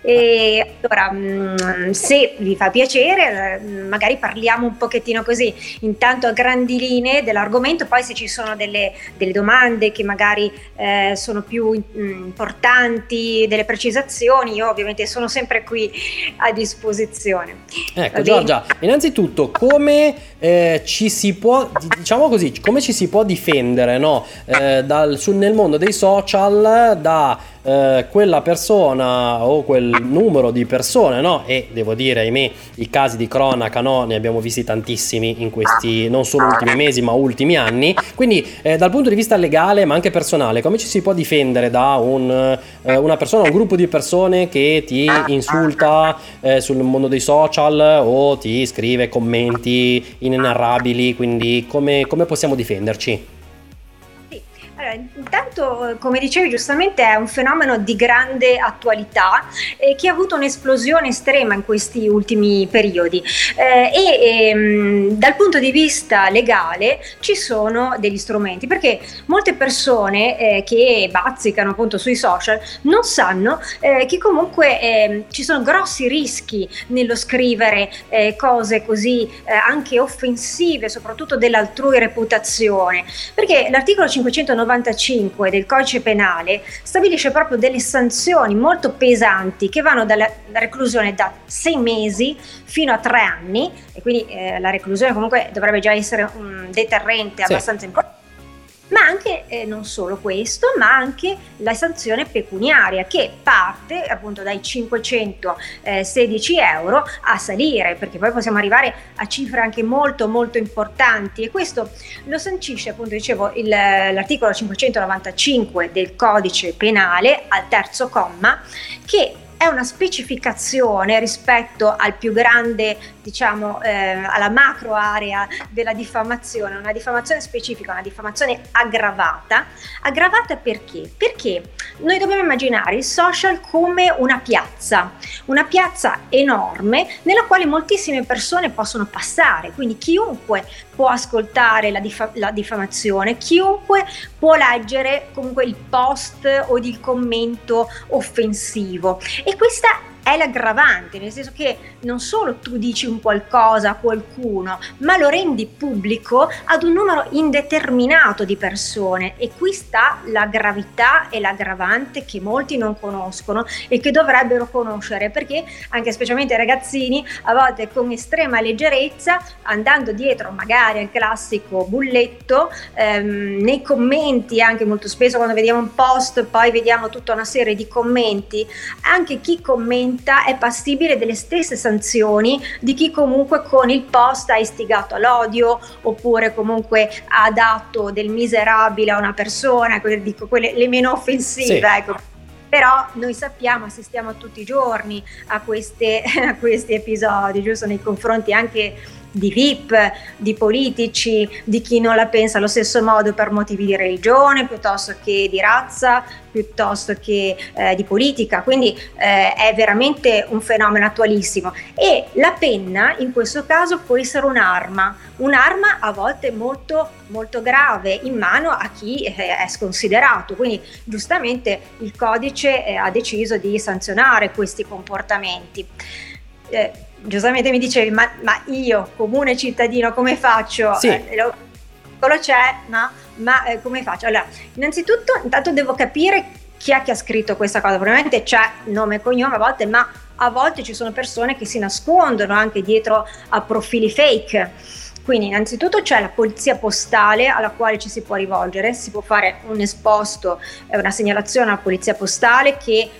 E allora, mm, se vi fa piacere, eh, magari parliamo un pochettino così, intanto a grandi linee dell'argomento, poi se ci sono delle, delle domande che magari eh, sono più mm, importanti, delle precisazioni, io ovviamente sono sempre qui a disposizione. Ecco Giorgia, innanzitutto come eh, ci si può, diciamo così, come ci si può difendere no? eh, dal, sul, nel mondo dei social da eh, quella persona o quel numero di persone, no? E devo dire, ahimè, i casi di cronaca, no? Ne abbiamo visti tantissimi in questi non solo ultimi mesi, ma ultimi anni. Quindi, eh, dal punto di vista legale, ma anche personale, come ci si può difendere da un, eh, una persona, un gruppo di persone che ti insulta eh, sul mondo dei social o ti scrive commenti inenarrabili? Quindi, come, come possiamo difenderci? Allora, intanto, come dicevi giustamente, è un fenomeno di grande attualità eh, che ha avuto un'esplosione estrema in questi ultimi periodi. Eh, e ehm, dal punto di vista legale ci sono degli strumenti perché molte persone eh, che bazzicano appunto sui social non sanno eh, che comunque ehm, ci sono grossi rischi nello scrivere eh, cose così eh, anche offensive, soprattutto dell'altrui reputazione, perché l'articolo 590 95 del codice penale stabilisce proprio delle sanzioni molto pesanti che vanno dalla reclusione da sei mesi fino a tre anni e quindi eh, la reclusione comunque dovrebbe già essere un deterrente sì. abbastanza importante ma anche eh, non solo questo, ma anche la sanzione pecuniaria che parte appunto dai 516 euro a salire, perché poi possiamo arrivare a cifre anche molto molto importanti. E questo lo sancisce appunto dicevo il, l'articolo 595 del codice penale al terzo comma che è una specificazione rispetto al più grande, diciamo, eh, alla macro area della diffamazione, una diffamazione specifica, una diffamazione aggravata. Aggravata perché? Perché noi dobbiamo immaginare il social come una piazza, una piazza enorme nella quale moltissime persone possono passare, quindi chiunque può ascoltare la, difa- la diffamazione, chiunque può leggere comunque il post o il commento offensivo e questa è l'aggravante, nel senso che non solo tu dici un qualcosa a qualcuno, ma lo rendi pubblico ad un numero indeterminato di persone. E qui sta la gravità e l'aggravante che molti non conoscono e che dovrebbero conoscere perché anche specialmente i ragazzini a volte con estrema leggerezza andando dietro magari al classico bulletto ehm, nei commenti anche molto spesso quando vediamo un post poi vediamo tutta una serie di commenti anche chi commenta convinta è passibile delle stesse sanzioni di chi comunque con il post ha istigato all'odio oppure comunque ha dato del miserabile a una persona, dico quelle le meno offensive, sì. ecco però noi sappiamo, assistiamo tutti i giorni a, queste, a, questi episodi, giusto nei confronti anche di VIP, di politici, di chi non la pensa allo stesso modo per motivi di religione piuttosto che di razza, piuttosto che eh, di politica, quindi eh, è veramente un fenomeno attualissimo. E la penna in questo caso può essere un'arma, un'arma a volte molto molto grave in mano a chi eh, è sconsiderato, quindi giustamente il codice eh, ha deciso di sanzionare questi comportamenti. Eh, giustamente mi dicevi, ma, ma, io, comune cittadino, come faccio? Sì. Eh, lo, c'è, no? Ma eh, come faccio? Allora, innanzitutto, intanto devo capire chi è che ha scritto questa cosa. Probabilmente c'è nome e cognome a volte, ma a volte ci sono persone che si nascondono anche dietro a profili fake. Quindi innanzitutto c'è la polizia postale alla quale ci si può rivolgere, si può fare un esposto, una segnalazione alla polizia postale che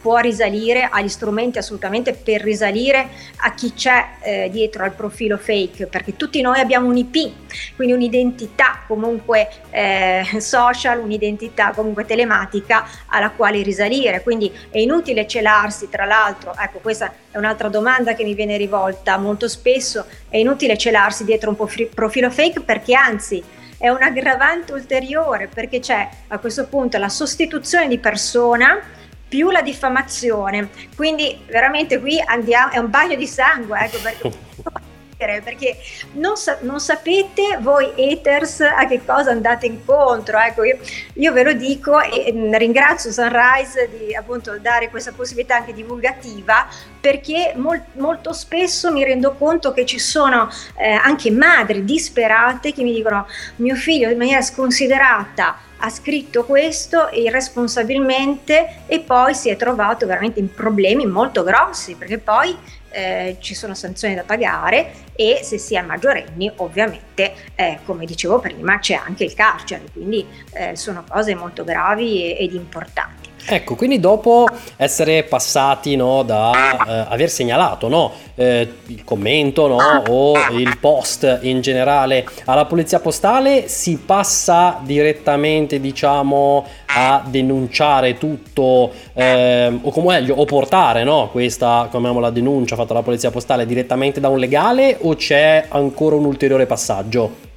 può risalire agli strumenti assolutamente per risalire a chi c'è eh, dietro al profilo fake, perché tutti noi abbiamo un IP, quindi un'identità comunque eh, social, un'identità comunque telematica alla quale risalire, quindi è inutile celarsi, tra l'altro, ecco questa è un'altra domanda che mi viene rivolta molto spesso, è inutile celarsi dietro un profilo fake perché anzi è un aggravante ulteriore perché c'è a questo punto la sostituzione di persona più la diffamazione. Quindi veramente qui andiamo, è un bagno di sangue, ecco, perché perché non, sa- non, sapete voi haters a che cosa andate incontro. Ecco, io, io ve lo dico e ringrazio Sunrise di appunto dare questa possibilità anche divulgativa perché mol- molto spesso mi rendo conto che ci sono eh, anche madri disperate che mi dicono mio figlio in maniera sconsiderata ha scritto questo irresponsabilmente e poi si è trovato veramente in problemi molto grossi perché poi eh, ci sono sanzioni da pagare e se si è maggiorenni ovviamente eh, come dicevo prima c'è anche il carcere quindi eh, sono cose molto gravi ed importanti Ecco, quindi dopo essere passati no, da eh, aver segnalato no, eh, il commento no, o il post in generale alla polizia postale, si passa direttamente diciamo a denunciare tutto eh, o come meglio o portare questa la denuncia fatta dalla polizia postale direttamente da un legale o c'è ancora un ulteriore passaggio?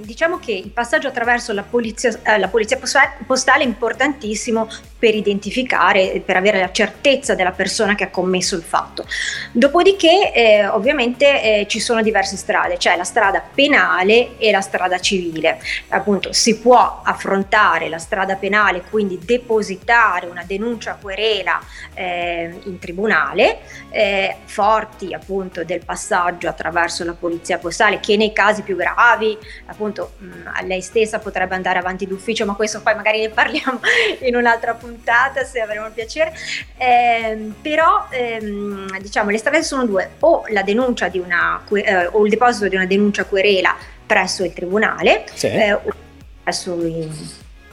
Diciamo che il passaggio attraverso la polizia, eh, la polizia postale è importantissimo per identificare, per avere la certezza della persona che ha commesso il fatto. Dopodiché eh, ovviamente eh, ci sono diverse strade, c'è la strada penale e la strada civile. Appunto si può affrontare la strada penale, quindi depositare una denuncia querela eh, in tribunale, eh, forti appunto del passaggio attraverso la polizia postale che nei casi più gravi appunto mh, lei stessa potrebbe andare avanti d'ufficio, ma questo poi magari ne parliamo in un'altra puntata se avremo il piacere, eh, però ehm, diciamo le strade sono due, o la denuncia di una, eh, o il deposito di una denuncia querela presso il tribunale, sì. eh, o presso i,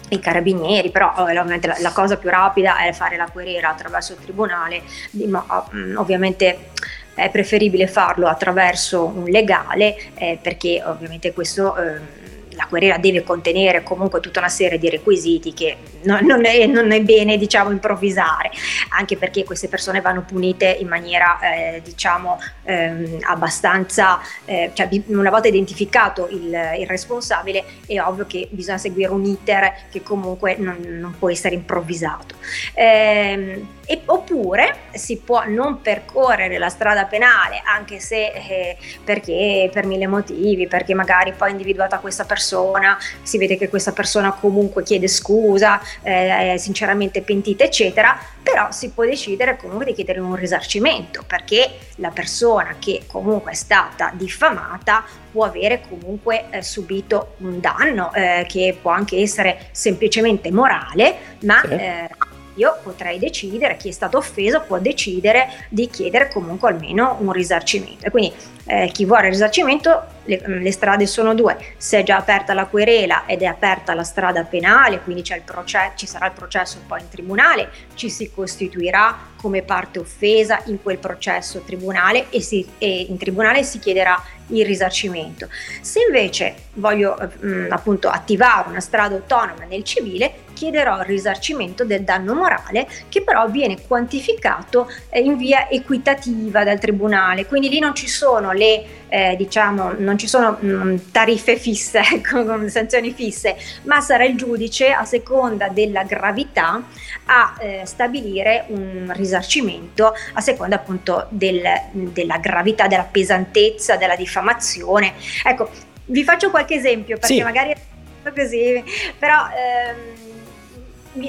i carabinieri, però eh, ovviamente la, la, cosa più rapida è fare la querela attraverso il tribunale, ma mm, ovviamente è preferibile farlo attraverso un legale eh, perché ovviamente questo eh, la querela deve contenere comunque tutta una serie di requisiti che non, non, è, non è, bene diciamo improvvisare, anche perché queste persone vanno punite in maniera eh, diciamo ehm, abbastanza, eh, cioè una volta identificato il, il, responsabile è ovvio che bisogna seguire un iter che comunque non, non può essere improvvisato. Eh, e, oppure si può non percorrere la strada penale anche se eh, perché per mille motivi, perché magari poi individuata questa persona, si vede che questa persona comunque chiede scusa, eh, è sinceramente pentita eccetera, però si può decidere comunque di chiedere un risarcimento perché la persona che comunque è stata diffamata può avere comunque eh, subito un danno eh, che può anche essere semplicemente morale, ma sì. eh, io potrei decidere, chi è stato offeso può decidere di chiedere comunque almeno un risarcimento. E quindi eh, chi vuole il risarcimento, le, le, strade sono due, se è già aperta la querela ed è aperta la strada penale, quindi proce- ci sarà il processo poi in tribunale, ci si costituirà come parte offesa in quel processo tribunale e, si, e in tribunale si chiederà il risarcimento. Se invece voglio eh, appunto attivare una strada autonoma nel civile, chiederò il risarcimento del danno morale che però viene quantificato eh, in via equitativa dal tribunale, quindi lì non ci sono le eh, diciamo non ci sono mh, mm, tariffe fisse con sanzioni fisse, ma sarà il giudice a seconda della gravità a eh, stabilire un risarcimento a seconda appunto del, della gravità, della pesantezza, della diffamazione. Ecco, vi faccio qualche esempio perché sì. magari è così, però ehm,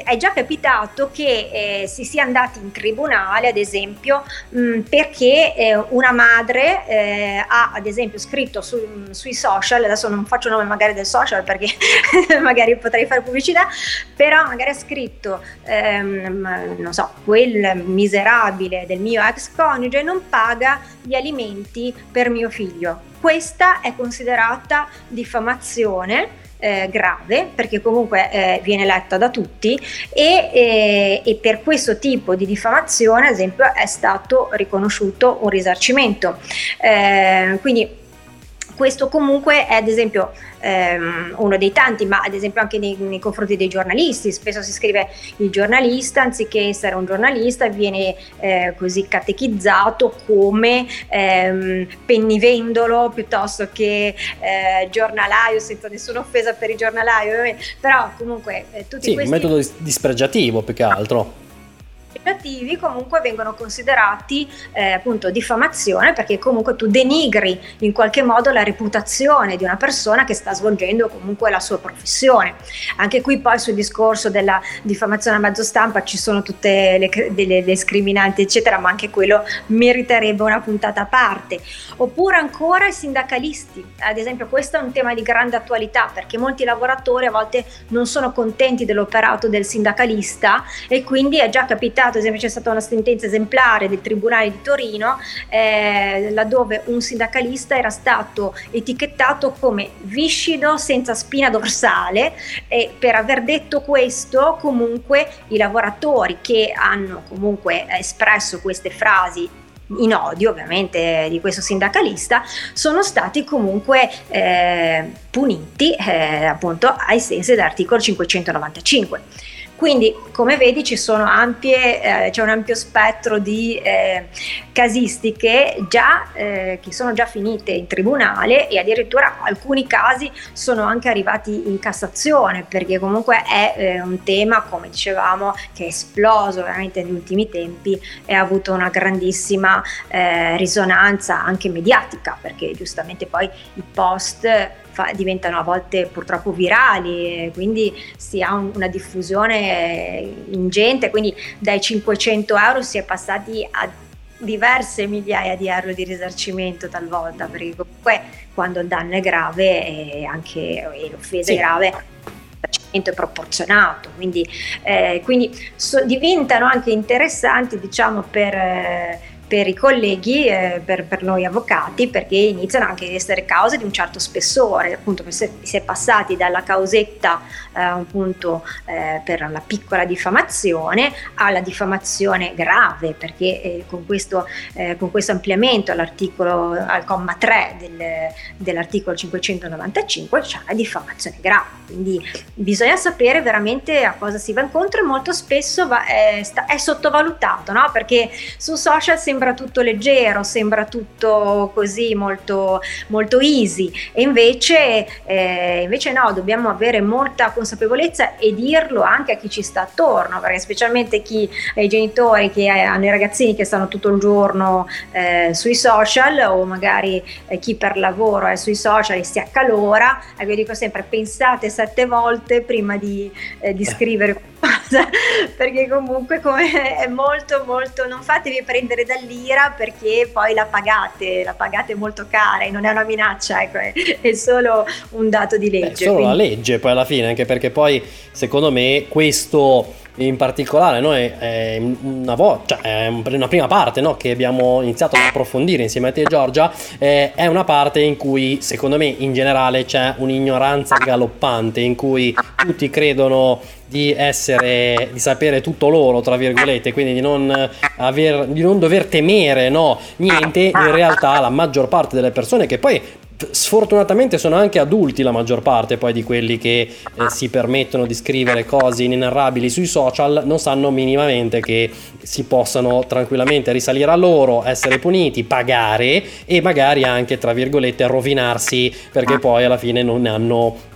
è già capitato che eh, si sia andati in tribunale, ad esempio, mh, mm, perché eh, una madre eh, ha, ad esempio, scritto su, sui social, adesso non faccio nome magari del social perché magari potrei fare pubblicità, però magari ha scritto, ehm, non so, quel miserabile del mio ex coniuge non paga gli alimenti per mio figlio. Questa è considerata diffamazione eh, grave perché comunque eh, viene letta da tutti e, e, e, per questo tipo di diffamazione ad esempio è stato riconosciuto un risarcimento. Eh, quindi questo comunque è ad esempio ehm, uno dei tanti, ma ad esempio anche nei, nei, confronti dei giornalisti, spesso si scrive il giornalista anziché essere un giornalista viene eh, così catechizzato come ehm, pennivendolo piuttosto che eh, giornalaio, senza nessuna offesa per i giornalaio, però comunque eh, tutti sì, questi... un metodo dispregiativo più che altro associativi comunque vengono considerati eh, appunto diffamazione perché comunque tu denigri in qualche modo la reputazione di una persona che sta svolgendo comunque la sua professione. Anche qui poi sul discorso della diffamazione a mezzo stampa ci sono tutte le, le, le scriminanti eccetera, ma anche quello meriterebbe una puntata a parte. Oppure ancora i sindacalisti, ad esempio questo è un tema di grande attualità perché molti lavoratori a volte non sono contenti dell'operato del sindacalista e quindi è già capitato, ad esempio c'è stata una sentenza esemplare del Tribunale di Torino eh, laddove un sindacalista era stato etichettato come viscido senza spina dorsale e per aver detto questo comunque i lavoratori che hanno comunque espresso queste frasi in odio ovviamente di questo sindacalista sono stati comunque eh, puniti eh, appunto ai sensi dell'articolo 595 quindi, come vedi, ampie, eh, c'è un ampio spettro di eh, casistiche già, eh, che sono già finite in tribunale e addirittura alcuni casi sono anche arrivati in Cassazione, perché comunque è eh, un tema, come dicevamo, che è esploso veramente negli ultimi tempi e ha avuto una grandissima eh, risonanza anche mediatica, perché giustamente poi i post fa, diventano a volte purtroppo virali, quindi si ha un, una diffusione ingente, quindi dai 500 euro si è passati a diverse migliaia di euro di risarcimento talvolta, perché comunque quando il danno è grave e anche e l'offesa sì. è grave è proporzionato, quindi, eh, quindi so, diventano anche interessanti diciamo per... Eh, per i colleghi, eh, per, per, noi avvocati, perché iniziano anche ad essere cause di un certo spessore, appunto si è passati dalla causetta eh, appunto eh, per la piccola diffamazione alla diffamazione grave, perché eh, con questo, eh, con, questo, ampliamento all'articolo, al comma 3 del, dell'articolo 595 c'è la diffamazione grave, quindi bisogna sapere veramente a cosa si va incontro e molto spesso va, è, sta, è sottovalutato, no? perché su social sembra sembra tutto leggero, sembra tutto così molto, molto easy. E invece, eh, invece no, dobbiamo avere molta consapevolezza e dirlo anche a chi ci sta attorno, perché specialmente chi ha i genitori che hanno i ragazzini che stanno tutto il giorno eh, sui social o magari eh, chi per lavoro è sui social e si accalora, ecco io dico sempre pensate sette volte prima di, eh, di scrivere qualcosa, perché comunque come è molto molto, non fatevi prendere dal dall'ira perché poi la pagate, la pagate molto cara e non è una minaccia, ecco, è, solo un dato di legge. È solo quindi... la legge poi alla fine, anche perché poi secondo me questo in particolare noi è una, vo- cioè è una prima parte no, che abbiamo iniziato ad approfondire insieme a te Giorgia eh, è una parte in cui secondo me in generale c'è un'ignoranza galoppante in cui tutti credono di essere di sapere tutto loro tra virgolette quindi di non, aver, di non dover temere no, niente. In realtà la maggior parte delle persone che poi sfortunatamente sono anche adulti la maggior parte poi di quelli che eh, si permettono di scrivere cose inenarrabili sui social non sanno minimamente che si possano tranquillamente risalire a loro, essere puniti, pagare e magari anche tra virgolette rovinarsi perché poi alla fine non hanno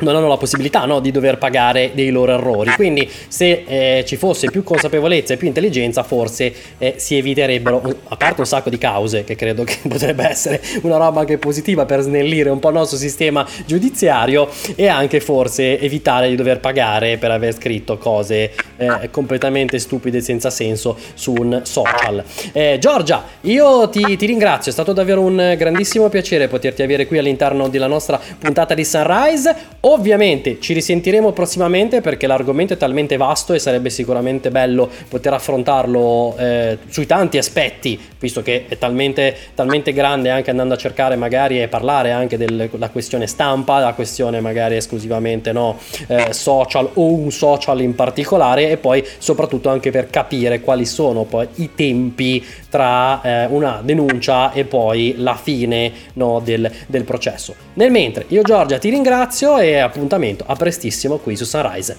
non hanno la possibilità no, di dover pagare dei loro errori. Quindi se eh, ci fosse più consapevolezza e più intelligenza forse eh, si eviterebbero, a parte un sacco di cause che credo che potrebbe essere una roba anche positiva per snellire un po' il nostro sistema giudiziario e anche forse evitare di dover pagare per aver scritto cose eh, completamente stupide e senza senso su un social. Eh, Giorgia, io ti, ti ringrazio, è stato davvero un grandissimo piacere poterti avere qui all'interno della nostra puntata di Sunrise. Ovviamente ci risentiremo prossimamente perché l'argomento è talmente vasto e sarebbe sicuramente bello poter affrontarlo eh, sui tanti aspetti, visto che è talmente, talmente, grande anche andando a cercare magari e parlare anche della questione stampa, la questione magari esclusivamente no, eh, social o un social in particolare e poi soprattutto anche per capire quali sono poi i tempi tra eh, una denuncia e poi la fine no, del, del processo. Nel mentre io Giorgia ti ringrazio e appuntamento a prestissimo qui su Sunrise.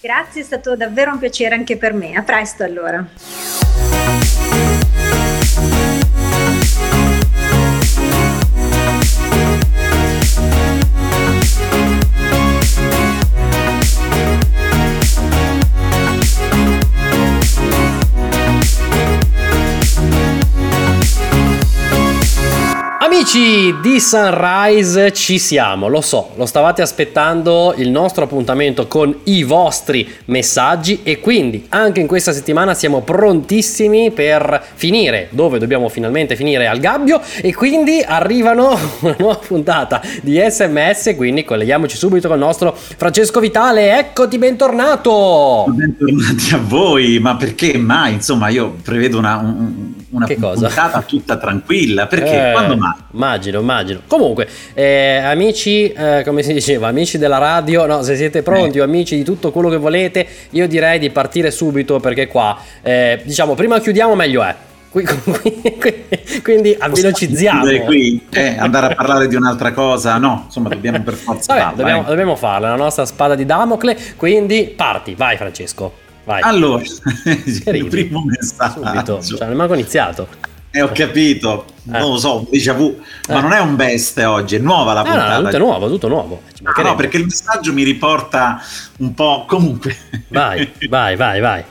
Grazie, è stato davvero un piacere anche per me. A presto allora. Amici di Sunrise, ci siamo, lo so, lo stavate aspettando il nostro appuntamento con i vostri messaggi e quindi anche in questa settimana siamo prontissimi per finire dove dobbiamo finalmente finire al gabbio e quindi arrivano una nuova puntata di SMS, quindi colleghiamoci subito con il nostro Francesco Vitale, eccoti bentornato! Bentornati a voi, ma perché mai? Insomma, io prevedo una, un, una Che cosa? puntata tutta tranquilla, perché Eh, quando mai? Immagino, immagino. Comunque, eh, amici, eh, come si diceva, amici della radio, no, se siete pronti o amici di tutto quello che volete, io direi di partire subito perché qua, eh, diciamo, prima chiudiamo meglio è. Qui- qui- Quindi avvelocizziamo. Chiudere qui, eh, andare a parlare di un'altra cosa, no, insomma, dobbiamo per forza Vabbè, farlo, dobbiamo, eh. dobbiamo farla, la nostra spada di Damocle. Quindi parti, vai Francesco. Vai. Allora, il primo messaggio. Subito, cioè, non è iniziato. Eh, ho capito, Eh. non lo so, un déjà vu, ma Eh. non è un best oggi, è nuova la Ah, no, puntata. tutto è nuovo, tutto nuovo. Ah, no, perché il messaggio mi riporta un po' comunque. Vai, vai, vai, vai.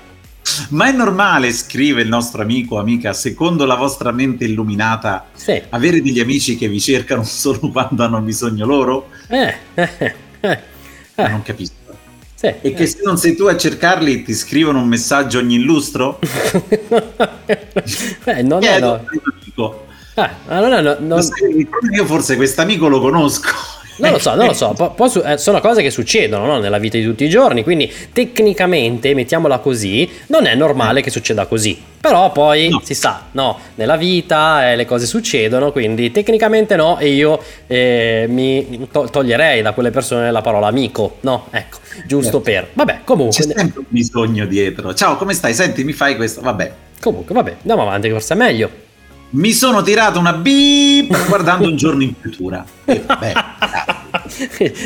Ma è normale, scrive il nostro amico o amica, secondo la vostra mente illuminata, Sì. avere degli amici che vi cercano solo quando hanno bisogno loro? Eh, eh, eh, eh, Non capisco. Sì. E che se non sei tu a cercarli ti scrivono un messaggio ogni illustro? eh, non è Chiedo no. al mio amico. Eh, ma non è no- non- io forse quest'amico lo conosco. Non lo so, non lo so, po- su- eh, sono cose che succedono no, nella vita di tutti i giorni, quindi tecnicamente, mettiamola così, non è normale che succeda così. Però poi No. si sa, no, nella vita eh, le cose succedono, quindi tecnicamente no, e io eh, mi to- toglierei da quelle persone la parola amico, no? Ecco, giusto Certo. per... Vabbè, C'è comunque, sempre un bisogno dietro. Ciao, come stai? Senti, mi fai questo? Vabbè. comunque, vabbè, andiamo avanti, che forse è meglio. Mi sono tirato una beep guardando un giorno in futura.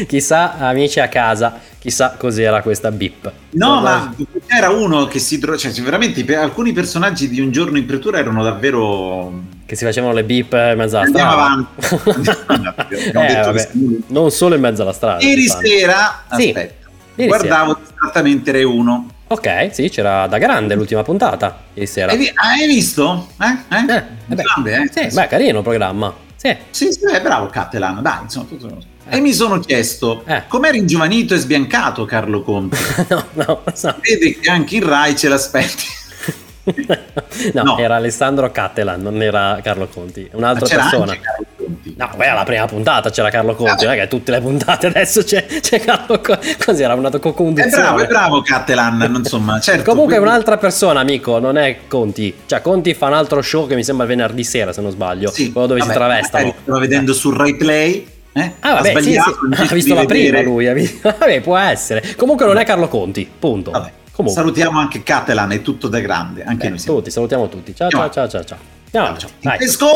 Chissà, amici a casa, chissà cos'era questa bip. No, Guarda- ma c'era uno che si trovava, cioè veramente pe- alcuni personaggi di un giorno in pretura erano davvero... Che si facevano le bip in mezzo alla strada. Andiamo avanti. Eh, siamo- non solo in mezzo alla strada. Ieri si sera, Sì, aspetta, ieri guardavo distrattamente Re 1. Ok, sì, c'era da grande l'ultima puntata ieri sera. Hai, vi- hai visto? Eh? Eh? Eh, vabbè. Grande, eh? Sì, beh, carino il programma. Sì. Sì, sì, è bravo Cattelan, dai, insomma, tutto... E mi sono chiesto, Eh. com'era ingiovanito e sbiancato Carlo Conti? no, no, no. Vede che anche in Rai ce l'aspetti. no, No. era Alessandro Cattelan, non era Carlo Conti, è un'altra c'era persona. No, quella è la prima puntata c'era Carlo Conti, è che tutte le puntate adesso c'è, c'è Carlo Conti. Cos'era una È co-conduzione? bravo, è bravo Cattelan, insomma, certo. Comunque è quindi- un'altra persona, amico, non è Conti. Cioè, Conti fa un altro show che mi sembra venerdì sera, se non sbaglio. Sì, quello dove vabbè, si travestano. Stava vedendo sul Rai Play. Eh? Ah, vabbè, ha sì, sì. ha visto la prima lui. Vabbè, può essere. Comunque non è Carlo Conti, punto. Vabbè, Comunque, salutiamo anche Cattelan, è tutto da grande, anche Beh, noi siamo. tutti, salutiamo tutti. Ciao, ciao, ciao, ciao, ciao. Andiamo, ciao. Vai. Francesco!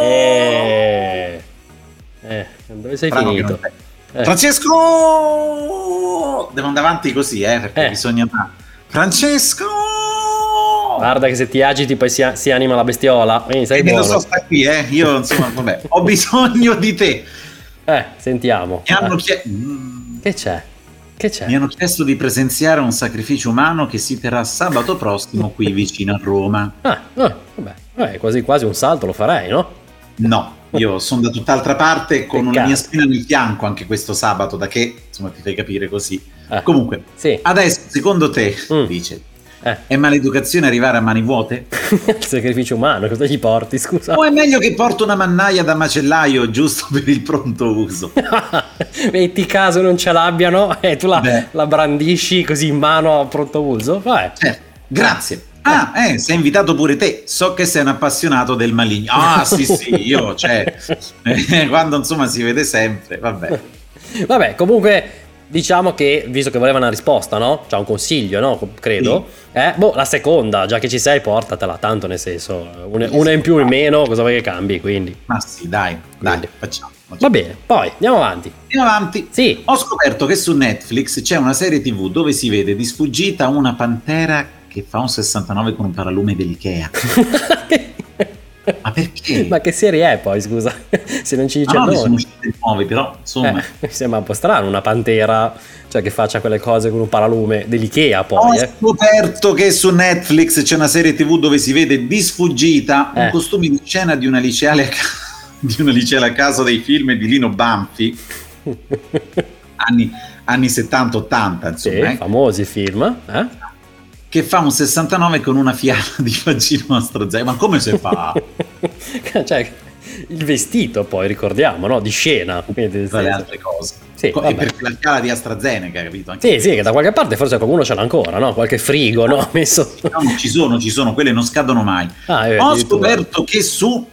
Eh, eh, dove sei Bravo finito? Eh. Francesco! Devo andare avanti così, eh, perché Eh. bisogna... Francesco! Guarda che se ti agiti poi si, si anima la bestiola. Quindi sei Eh, lo buono. so, sta qui, eh. Io, insomma, vabbè, ho bisogno di te. Eh, sentiamo. Mi hanno, Eh, chie- Mm. Che c'è? Che c'è? Mi hanno chiesto di presenziare un sacrificio umano che si terrà sabato prossimo qui vicino a Roma. Ah, eh, vabbè, vabbè, quasi quasi un salto lo farei, no? No, io sono da tutt'altra parte con una Peccato. mia spina nel fianco anche questo sabato, da che insomma ti fai capire così. Eh, Comunque, Sì. adesso secondo te, Mm. dice, Eh. è maleducazione arrivare a mani vuote? il sacrificio umano, cosa gli porti, scusa? O è meglio che porto una mannaia da macellaio giusto per il pronto uso? Metti caso non ce l'abbiano e tu la, la brandisci così in mano a pronto uso? Vabbè. Certo, grazie. Ah, eh, sei invitato pure te. So che sei un appassionato del maligno. Ah, sì, sì, io, cioè, eh, quando insomma si vede sempre, vabbè. Vabbè, comunque diciamo che, visto che voleva una risposta, no? C'ha un consiglio, no? Credo. Eh, boh, la seconda, già che ci sei, portatela, tanto nel senso, una, una in più o in meno, cosa vuoi che cambi, quindi. Ma sì, dai, dai, Quindi. facciamo. Va bene, poi andiamo avanti. Andiamo avanti. Sì. Ho scoperto che su Netflix c'è una serie TV dove si vede di sfuggita una pantera che fa un 69 con un paralume dell'Ikea. Ma perché? Ma che serie è poi, scusa? Se non ci dice Ah, no, sono uscite nuove, però insomma. Eh, mi sembra un po' strano una pantera, cioè che faccia quelle cose con un paralume dell'Ikea Ho poi, eh. scoperto che su Netflix c'è una serie TV dove si vede di sfuggita Eh. un costume di scena di una liceale di una licea la casa dei film di Lino Banfi, anni, anni 70-80, insomma, Sì, eh, famosi film. Eh? che fa un 69 con una fiala di bacino AstraZeneca. Ma come si fa? cioè, il vestito poi, ricordiamo, no? Di scena. Quindi, Tra le altre cose. Sì, e perché la fiala di AstraZeneca, capito? Anche Sì, sì, che da qualche parte forse qualcuno ce l'ha ancora, no? Qualche frigo, no? Messo... No, ci sono, ci sono, quelle non scadono mai. Ah, eh, Ho scoperto che su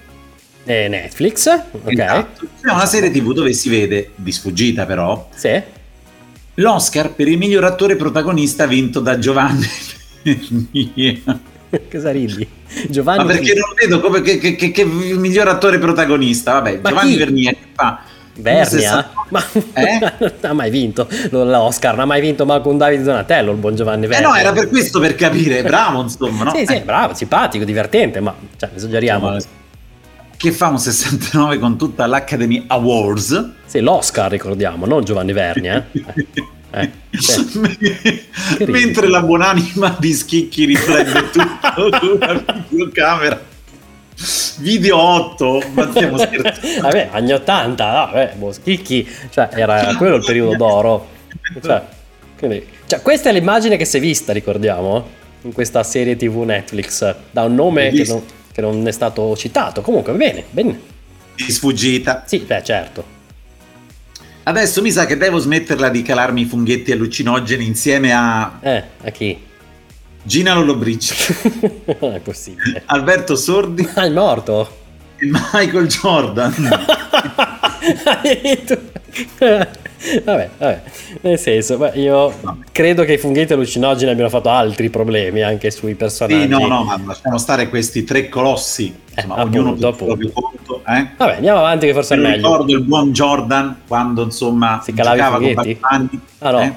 Eh, Netflix, ok. esatto, c'è una serie TV dove si vede, di sfuggita però, Sì. l'Oscar per il miglior attore protagonista vinto da Giovanni. Cosa ridi? Giovanni... Ma perché non vedo come che, che- che- che il miglior attore protagonista? Vabbè, Ma Giovanni chi? Vernier che fa Vernia? 60 Ma Eh? non ha mai vinto l'Oscar, non ha mai vinto manco un Davide Donatello, il buon Giovanni Eh Vernia. no, era per questo per capire, bravo insomma, no? Sì, sì, Eh, bravo, simpatico, divertente, ma cioè, esageriamo. insomma, che fa un 69 con tutta l'Academy Awards. Sì, l'Oscar ricordiamo, non Giovanni Vernia. Eh. Eh, ridi? Mentre la buonanima di Schicchi riprende tutto una videocamera. Video 8, ma stiamo scherzando. Vabbè, anni 80, no, vabbè, Boschicchi, cioè era quello il periodo d'oro. Cioè, quindi- cioè, questa è l'immagine che si è vista, ricordiamo, in questa serie TV Netflix, da un nome che non, che non è stato citato. Comunque, bene, bene. Di sfuggita. Sì, beh, certo. Adesso mi sa che devo smetterla di calarmi i funghetti allucinogeni insieme a Eh, a chi? Gina Lollobrigida, non è possibile. Alberto Sordi Ah, è morto? e Michael Jordan. vabbè, vabbè, nel senso, beh, io credo che i funghetti allucinogeni abbiano fatto altri problemi anche sui personaggi. Sì, no, no, ma lasciamo stare questi tre colossi. Insomma, Eh, ognuno appunto, per il proprio conto. Eh? Vabbè, andiamo avanti che forse è meglio. ricordo il buon Jordan quando insomma Si calava i con funghetti? Batman. Ah no. Eh?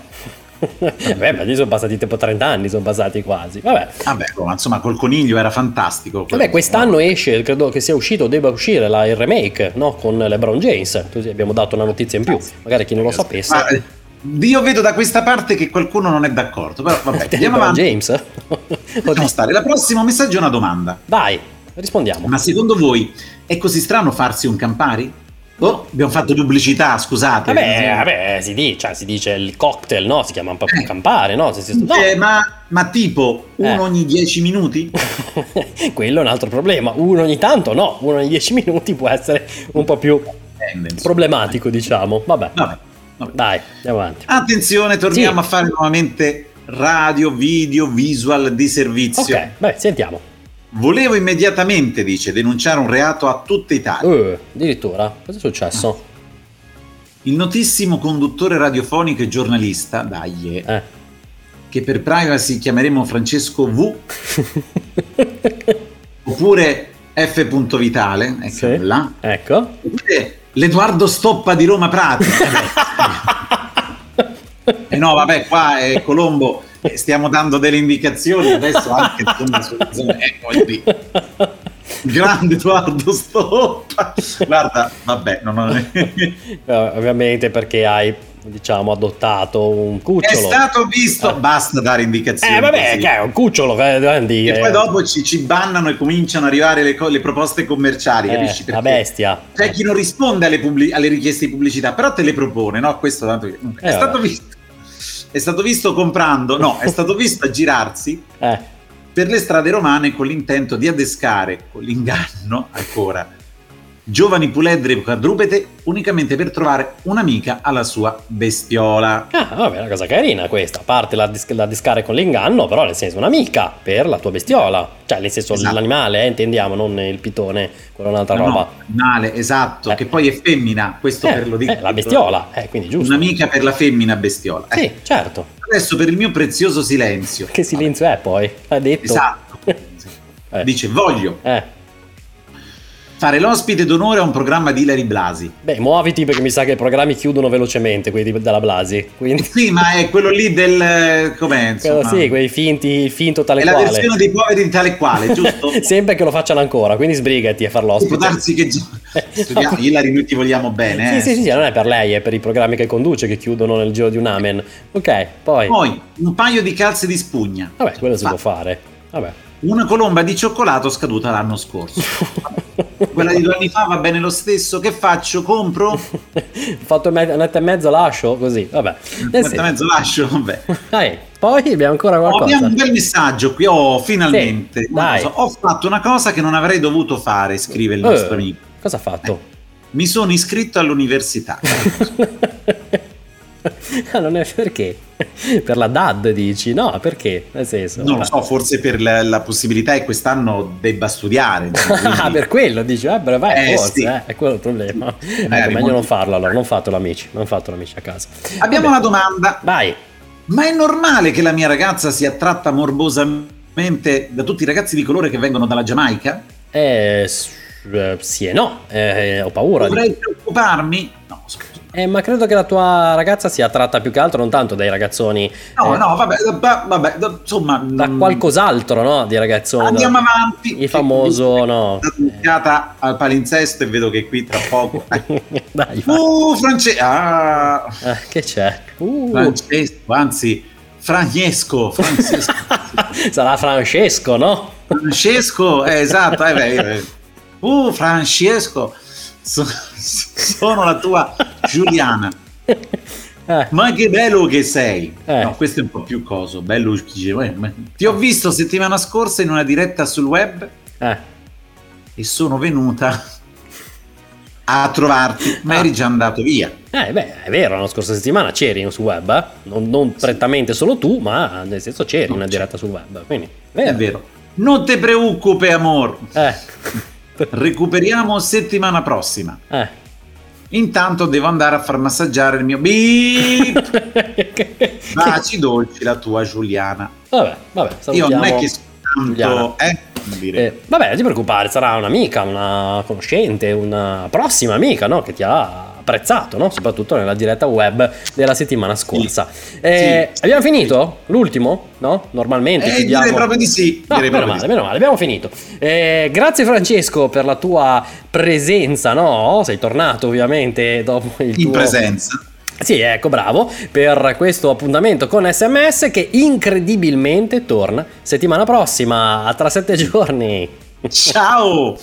Vabbè, ma lì sono passati tipo 30 anni, sono passati quasi. Vabbè. Vabbè, ma insomma col coniglio era fantastico. Vabbè, quest'anno esce, credo che sia uscito, debba uscire la- il remake, no? Con LeBron James. Così abbiamo dato una notizia in più. Magari chi non lo sapesse. Ma, eh, io vedo da questa parte che qualcuno non è d'accordo, però vabbè, andiamo avanti. James? Lasciamo stare. La prossimo messaggio è una domanda. Vai, rispondiamo. Ma secondo voi è così strano farsi un Campari? Oh, abbiamo fatto pubblicità, scusate. Vabbè, vabbè, si dice, cioè, si dice il cocktail, no? Si chiama un po' Eh. campare, no? Si- si- no. Eh, ma, ma tipo uno Eh. ogni 10 minuti? Quello è un altro problema. Uno ogni tanto, no. Uno ogni 10 minuti può essere un po' più problematico, diciamo. Vabbè, Vabbè, vabbè. dai, andiamo avanti. Attenzione, torniamo Sì. a fare nuovamente radio, video, visual di servizio. Ok, beh, sentiamo. Volevo immediatamente, dice, denunciare un reato a tutta Italia. Uh, addirittura, cosa è successo? Il notissimo conduttore radiofonico e giornalista, dai, Eh. che per privacy chiameremo Francesco V, oppure F. Vitale, ecco Sì. là, Ecco. oppure l'Edoardo Stoppa di Roma Prati. E no, vabbè, qua è Colombo, eh, stiamo dando delle indicazioni adesso anche insomma, su- insomma, eh, voglio dire, grande Edoardo Stoppa. Guarda, vabbè, non ho... Eh, Ovviamente perché hai, diciamo, adottato un È cucciolo. stato visto, Ah. basta dare indicazioni. Eh, vabbè, che è un cucciolo, eh, Andy, E eh, poi dopo ci, ci bannano e cominciano ad arrivare le, co- le proposte commerciali, eh, capisci? la Perché bestia. C'è chi non risponde alle, pubblic- alle richieste di pubblicità, però te le propone, no? Questo tanto che- è, Eh, stato vabbè. visto, è stato visto comprando, no, è stato visto aggirarsi Eh, per le strade romane con l'intento di adescare, con l'inganno ancora, giovani puledre quadrupede unicamente per trovare un'amica alla sua bestiola. Ah, vabbè, è una cosa carina questa. A parte la, dis- la discare con l'inganno, però nel senso un'amica per la tua bestiola. Cioè, nel senso Esatto. l'animale, eh, intendiamo, non il pitone, quella un'altra No, roba. no, male, esatto, Eh. che poi è femmina, questo Eh, per lo dico. eh, la bestiola, eh, quindi giusto. Un'amica per la femmina bestiola. Eh, Sì, certo. Adesso per il mio prezioso silenzio. Che silenzio è poi? Ha detto. Esatto. Eh. Dice, voglio Eh. Fare l'ospite d'onore a un programma di Ilari Blasi. Beh, muoviti perché mi sa che i programmi chiudono velocemente, quelli della Blasi. Quindi, Sì, ma è quello lì del... Com'è, insomma? quello sì, quei finti, finto tale È la quale. versione dei poveri di tale quale, giusto? Sempre che lo facciano ancora, quindi sbrigati a far Può l'ospite. darsi che... Studiamo, Ilari, noi ti vogliamo bene. eh. Sì, sì, sì, non è per lei, è per i programmi che conduce che chiudono nel giro di un amen. Ok, poi. Poi, un paio di calze di spugna. Vabbè, quello si Fa- può fare. Vabbè. Una colomba di cioccolato scaduta l'anno scorso. Quella di due anni fa va bene lo stesso. Che faccio? Compro? Ho fatto un metà e mezzo, lascio così. Vabbè. Un metà e mezzo, lascio. Vabbè. Dai, poi abbiamo ancora qualcosa. Abbiamo un bel messaggio qui. Oh, finalmente. Sì, dai. Ho fatto una cosa che non avrei dovuto fare, scrive il nostro uh, amico. Cosa ha fatto? Eh, mi sono iscritto all'università. Ah, non è perché? per la DAD dici? No, perché? Nel senso, non lo so, forse per la, la possibilità che quest'anno debba studiare. ah, per quello dici? Eh, beh, vai, eh, forse, sì. eh, è quello il problema. Eh, ecco, meglio non farlo allora, non fatelo amici, non fatelo amici a casa. Abbiamo Vabbè. una domanda. Vai. Ma è normale che la mia ragazza sia attratta morbosamente da tutti i ragazzi di colore che vengono dalla Giamaica? Eh, eh sì e no, eh, ho paura. Dovrei di... preoccuparmi? Eh, ma credo che la tua ragazza sia tratta più che altro non tanto dai ragazzoni. No, eh, no, vabbè, vabbè, insomma. Da qualcos'altro, no? Di ragazzoni. Andiamo da, avanti. Il famoso, no. Dedicata al palinsesto e vedo che qui tra poco. Dai, uh, Francesco. Ah. Eh, che c'è? Uh. Francesco, anzi, Francesco. Francesco. Sarà Francesco, no? Francesco, eh, esatto. Eh, beh, uh, Francesco sono la tua Giuliana. Eh. Ma che bello che sei! Eh. No, questo è un po' più coso. Bello Ti ho visto settimana scorsa in una diretta sul web eh. e sono venuta a trovarti, ma ah. eri già andato via. Eh, beh, è vero, la scorsa settimana c'eri sul web, eh? non, non sì. prettamente solo tu, ma nel senso c'eri in una diretta sul web. Quindi, vero. È vero. Non te preoccupi, amor. Eh. Recuperiamo settimana prossima. Eh. Intanto devo andare a far massaggiare il mio beep. Baci dolci la tua Giuliana. Vabbè, vabbè. Io non è che tanto, eh, eh, vabbè, non ti preoccupare, sarà un'amica, una conoscente, una prossima amica, no? Che ti ha apprezzato, no? soprattutto nella diretta web della settimana scorsa. Sì. Eh, sì. Abbiamo finito? L'ultimo? No? Normalmente eh, chiudiamo... direi proprio di sì. No, meno male, meno male, abbiamo finito. Eh, grazie Francesco per la tua presenza, no? Sei tornato ovviamente dopo il In tuo... presenza. Sì, ecco, bravo, per questo appuntamento con SMS che incredibilmente torna settimana prossima, tra sette giorni. Ciao!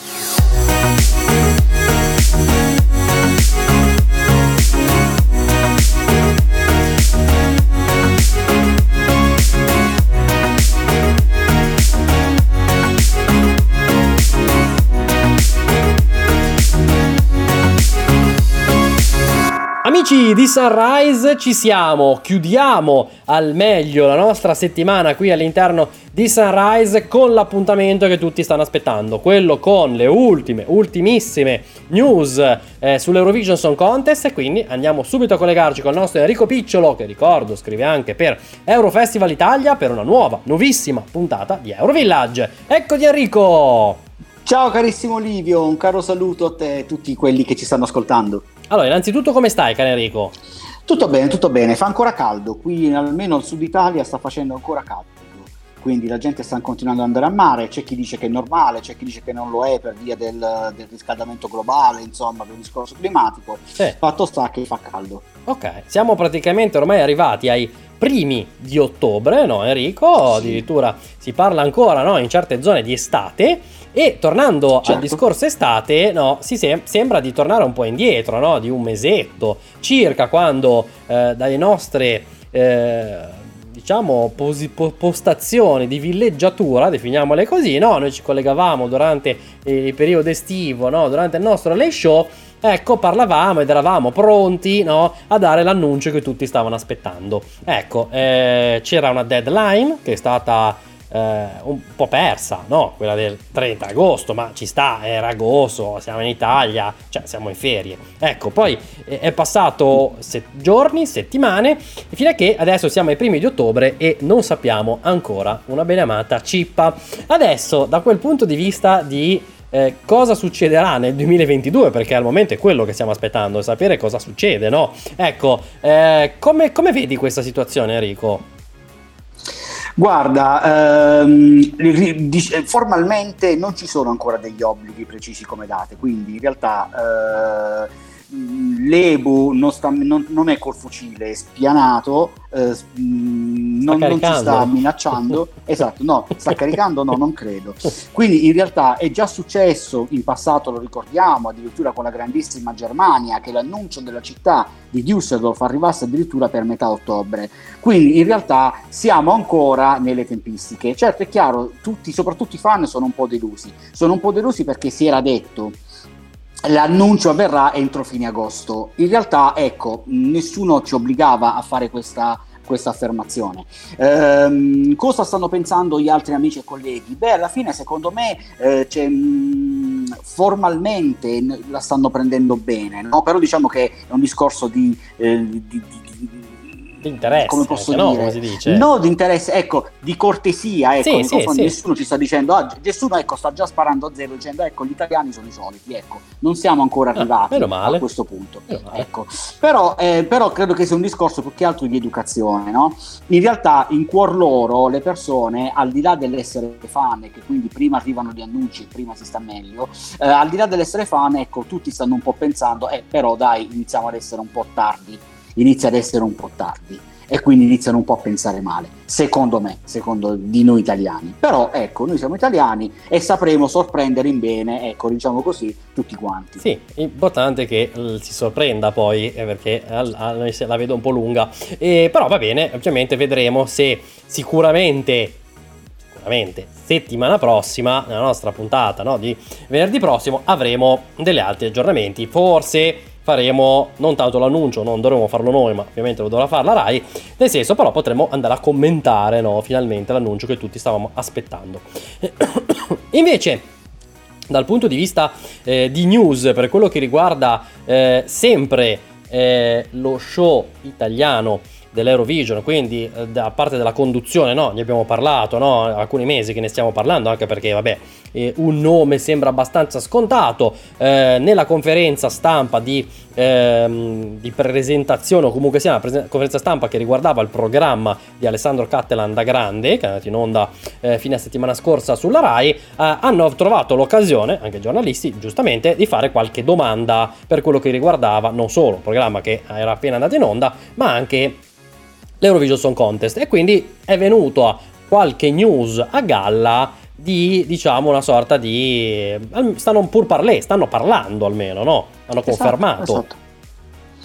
Amici di Sunrise, ci siamo, chiudiamo al meglio la nostra settimana qui all'interno di Sunrise con l'appuntamento che tutti stanno aspettando, quello con le ultime, ultimissime news eh, sull'Eurovision Song Contest e quindi andiamo subito a collegarci con il nostro Enrico Picciolo che ricordo scrive anche per Eurofestival Italia per una nuova, nuovissima puntata di Eurovillage. Eccoti Enrico! Ciao carissimo Livio, un caro saluto a te e a tutti quelli che ci stanno ascoltando. Allora, innanzitutto come stai, caro Enrico? Tutto bene, tutto bene, fa ancora caldo, qui almeno al sud Italia sta facendo ancora caldo, quindi la gente sta continuando ad andare a mare, c'è chi dice che è normale, c'è chi dice che non lo è per via del, del riscaldamento globale, insomma, per il discorso climatico, sì. fatto sta che fa caldo. Ok, siamo praticamente ormai arrivati ai primi di ottobre, no Enrico? Sì. Addirittura si parla ancora no, in certe zone di estate e tornando certo. al discorso estate, no, si sem- sembra di tornare un po' indietro, no? di un mesetto circa, quando eh, dalle nostre eh, diciamo posi- postazioni di villeggiatura, definiamole così, no? noi ci collegavamo durante il periodo estivo, no? durante il nostro late show. Ecco, parlavamo ed eravamo pronti no, a dare l'annuncio che tutti stavano aspettando. Ecco, eh, c'era una deadline che è stata eh, un po' persa, no? Quella del 30 agosto, ma ci sta, era agosto, siamo in Italia, cioè siamo in ferie. Ecco, poi eh, è passato set- giorni, settimane, fino a che adesso siamo ai primi di ottobre e non sappiamo ancora una beneamata cippa. Adesso, da quel punto di vista di eh, cosa succederà nel 2022 perché al momento è quello che stiamo aspettando sapere cosa succede no ecco eh, come, come vedi questa situazione Enrico Guarda, ehm, formalmente non ci sono ancora degli obblighi precisi come date, quindi in realtà eh, l'Ebu non, sta, non, non, è col fucile, è spianato, eh, non, non ci sta minacciando, esatto, no, sta caricando, no, non credo. Quindi in realtà è già successo in passato, lo ricordiamo, addirittura con la grandissima Germania, che l'annuncio della città di Düsseldorf arrivasse addirittura per metà ottobre. Quindi in realtà siamo ancora nelle tempistiche. Certo è chiaro, tutti, soprattutto i fan sono un po' delusi, sono un po' delusi perché si era detto l'annuncio avverrà entro fine agosto. In realtà, ecco, nessuno ci obbligava a fare questa, questa affermazione. Ehm, cosa stanno pensando gli altri amici e colleghi? Beh, alla fine, secondo me, eh, mh, mm, formalmente la stanno prendendo bene, no? però diciamo che è un discorso di, eh, di, di di interesse, come posso dire? No, come si dice? No, di interesse, ecco, di cortesia, ecco, sì, sì, sì. nessuno ci sta dicendo, ah, nessuno ecco, sta già sparando a zero dicendo, ecco, gli italiani sono i soliti, ecco, non siamo ancora ah, arrivati ah, a questo punto. Ecco. Però, eh, però, credo che sia un discorso più che altro di educazione, no? In realtà, in cuor loro, le persone, al di là dell'essere fan, e che quindi prima arrivano gli annunci, prima si sta meglio, eh, al di là dell'essere fan, ecco, tutti stanno un po' pensando, eh, però dai, iniziamo ad essere un po' tardi inizia ad essere un po' tardi e quindi iniziano un po' a pensare male, secondo me, secondo di noi italiani. Però ecco, noi siamo italiani e sapremo sorprendere in bene, ecco, diciamo così, tutti quanti. Sì, importante che uh, si sorprenda poi, eh, perché la vedo un po' lunga, eh, però va bene, ovviamente vedremo se sicuramente sicuramente settimana prossima, nella nostra puntata no, di venerdì prossimo, avremo degli altri aggiornamenti. Forse faremo non tanto l'annuncio, non dovremo farlo noi, ma ovviamente lo dovrà fare la RAI, nel senso però potremo andare a commentare no, finalmente l'annuncio che tutti stavamo aspettando. Invece, dal punto di vista eh, di news, per quello che riguarda eh, sempre eh, lo show italiano, dell'Eurovision, quindi eh, da parte della conduzione, no, ne abbiamo parlato, no, alcuni mesi che ne stiamo parlando, anche perché vabbè, eh, un nome sembra abbastanza scontato, eh, nella conferenza stampa di, ehm, di, presentazione, o comunque sia una presen- conferenza stampa che riguardava il programma di Alessandro Cattelan da Grande, che è andato in onda eh, fine settimana scorsa sulla RAI, eh, hanno trovato l'occasione, anche i giornalisti, giustamente, di fare qualche domanda per quello che riguardava non solo il programma che era appena andato in onda, ma anche l'Eurovision Song Contest e quindi è venuto qualche news a galla di diciamo una sorta di stanno pur parlé, stanno parlando almeno, no? Hanno esatto, confermato. Esatto.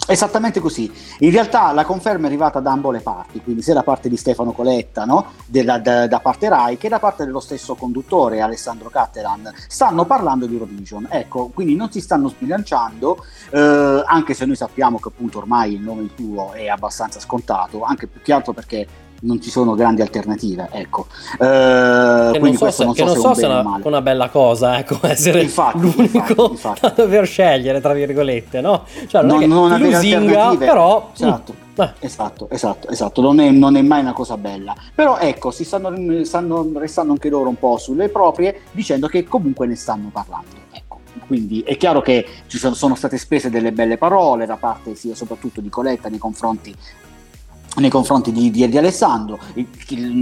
Esattamente così. In realtà la conferma è arrivata da ambo le parti, quindi sia da parte di Stefano Coletta, no? da, da, da, parte Rai, che da parte dello stesso conduttore Alessandro Cattelan. Stanno parlando di Eurovision, ecco, quindi non si stanno sbilanciando, eh, anche se noi sappiamo che appunto ormai il nome tuo è abbastanza scontato, anche più che altro perché non ci sono grandi alternative, ecco. Eh, che non so se, non so non so se è una, una, bella cosa, ecco, essere infatti, l'unico infatti, infatti. da dover scegliere, tra virgolette, no? Cioè, non, non, non lusinga, però... Esatto. Mm. Eh. Esatto, esatto, esatto, non è, non è, mai una cosa bella. Però ecco, si stanno, stanno restando anche loro un po' sulle proprie, dicendo che comunque ne stanno parlando. Ecco. Quindi è chiaro che ci sono, sono, state spese delle belle parole da parte sia soprattutto di Coletta nei confronti nei confronti di, di, di Alessandro,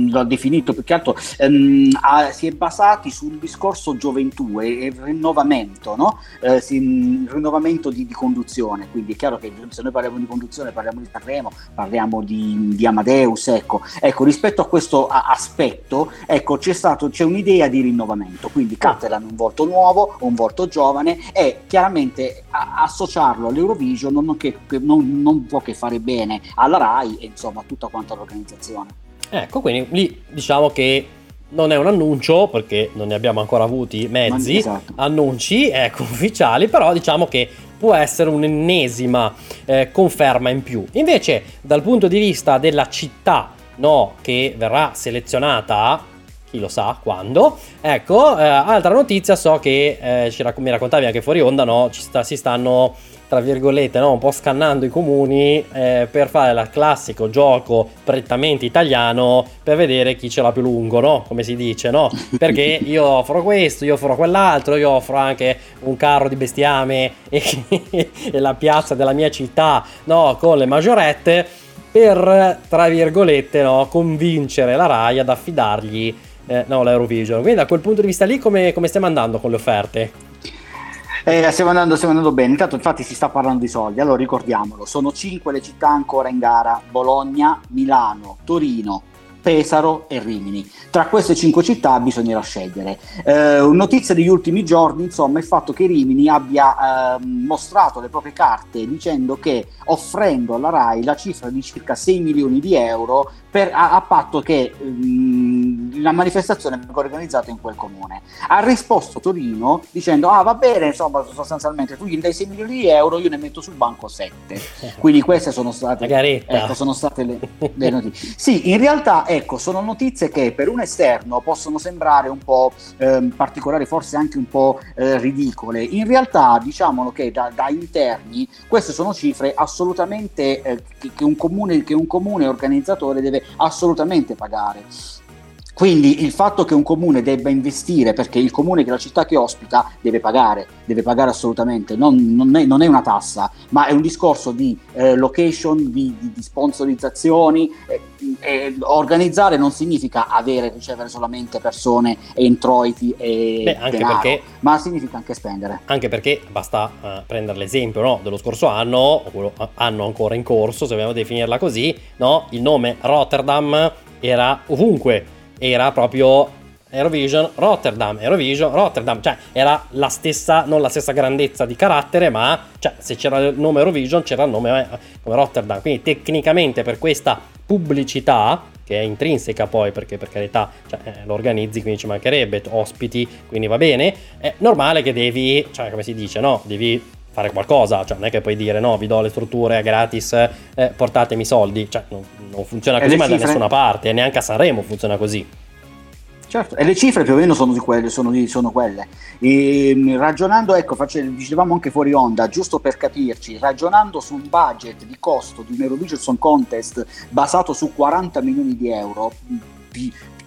l'ho definito più che altro, ehm, ha, si è basati sul discorso gioventù e, e rinnovamento, no? eh, si, rinnovamento di, di, conduzione, quindi è chiaro che se noi parliamo di conduzione parliamo di Sanremo, parliamo di, di Amadeus, ecco. ecco. rispetto a questo a, aspetto, ecco, c'è, stato, c'è un'idea di rinnovamento, quindi Catalan un volto nuovo, un volto giovane e chiaramente a, associarlo all'Eurovision non, che, non, non può che fare bene alla RAI e insomma insomma tutta quanta l'organizzazione. Ecco, quindi lì diciamo che non è un annuncio perché non ne abbiamo ancora avuti mezzi, esatto. annunci ecco, ufficiali, però diciamo che può essere un'ennesima eh, conferma in più. Invece dal punto di vista della città no, che verrà selezionata, chi lo sa quando, ecco, eh, altra notizia, so che eh, mi raccontavi anche fuori onda, no, ci sta, si stanno tra virgolette, no? un po' scannando i comuni eh, per fare il classico gioco prettamente italiano per vedere chi ce l'ha più lungo, no? Come si dice, no? Perché io offro questo, io offro quell'altro, io offro anche un carro di bestiame e, e la piazza della mia città, no? Con le maggiorette per, tra virgolette, no? Convincere la RAI ad affidargli eh, no, l'Eurovision. Quindi da quel punto di vista lì come, come stiamo andando con le offerte? Eh, stiamo, andando, stiamo andando bene, intanto infatti si sta parlando di soldi, allora ricordiamolo, sono cinque le città ancora in gara, Bologna, Milano, Torino, Pesaro e Rimini. Tra queste cinque città bisognerà scegliere. Eh, notizia degli ultimi giorni, insomma, il fatto che Rimini abbia eh, mostrato le proprie carte dicendo che offrendo alla RAI la cifra di circa 6 milioni di euro per, a, a, patto che mh, la manifestazione venga organizzata in quel comune. Ha risposto Torino dicendo: Ah, va bene, insomma, sostanzialmente tu gli dai 6 milioni di euro, io ne metto sul banco 7. Quindi queste sono state, ecco, sono state le, le notizie. Sì, in realtà ecco, sono notizie che per un esterno possono sembrare un po' eh, particolari, forse anche un po' eh, ridicole. In realtà, diciamolo che da, da, interni, queste sono cifre assolutamente eh, che, che, un comune, che un comune organizzatore deve assolutamente pagare. Quindi il fatto che un comune debba investire, perché il comune che la città che ospita deve pagare, deve pagare assolutamente, non, non, è, non è, una tassa, ma è un discorso di eh, location, di, di, di sponsorizzazioni. Eh, eh, organizzare non significa avere, ricevere solamente persone e introiti e Beh, anche denaro, perché, ma significa anche spendere. Anche perché basta uh, prendere l'esempio no, dello scorso anno, o quello anno ancora in corso, se vogliamo definirla così, no? il nome Rotterdam era ovunque era proprio Eurovision Rotterdam, Eurovision Rotterdam, cioè era la stessa, non la stessa grandezza di carattere, ma cioè, se c'era il nome Eurovision c'era il nome eh, come Rotterdam, quindi tecnicamente per questa pubblicità che è intrinseca poi perché per carità cioè, eh, lo organizzi quindi ci mancherebbe ospiti quindi va bene è normale che devi cioè come si dice no? Devi fare qualcosa, cioè non è che puoi dire no, vi do le strutture gratis, eh, portatemi i soldi, cioè non, non funziona così ma da nessuna parte, neanche a Sanremo funziona così. Certo, e le cifre più o meno sono, di quelle, sono, di, sono quelle. E, ehm, ragionando, ecco, face, dicevamo anche fuori onda, giusto per capirci, ragionando su un budget di costo di un Eurovision Song Contest basato su 40 milioni di euro,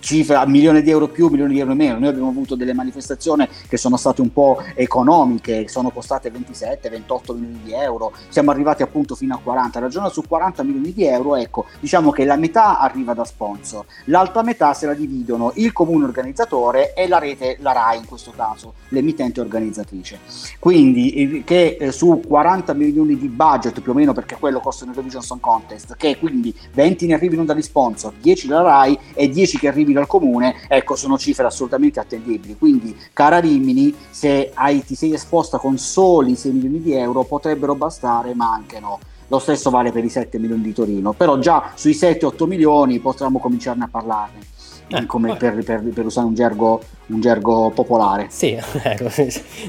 cifra, milione di euro più, milione di euro meno. Noi abbiamo avuto delle manifestazioni che sono state un po' economiche, sono costate 27, 28 milioni di euro, siamo arrivati appunto fino a 40. Ragiona su 40 milioni di euro, ecco, diciamo che la metà arriva da sponsor, l'altra metà se la dividono il comune organizzatore e la rete, la RAI in questo caso, l'emittente organizzatrice. Quindi che eh, su 40 milioni di budget più o meno, perché quello costa un Eurovision Song Contest, che quindi 20 ne arrivino dagli sponsor, 10 dalla RAI e 10 che arrivino arrivi dal comune, ecco, sono cifre assolutamente attendibili. Quindi, cara Rimini, se hai, ti sei esposta con soli 6 milioni di euro, potrebbero bastare, ma anche no. Lo stesso vale per i 7 milioni di Torino, però già sui 7-8 milioni potremmo cominciarne a parlarne. Eh, come per, per, per, usare un gergo, un gergo popolare. Sì, ecco,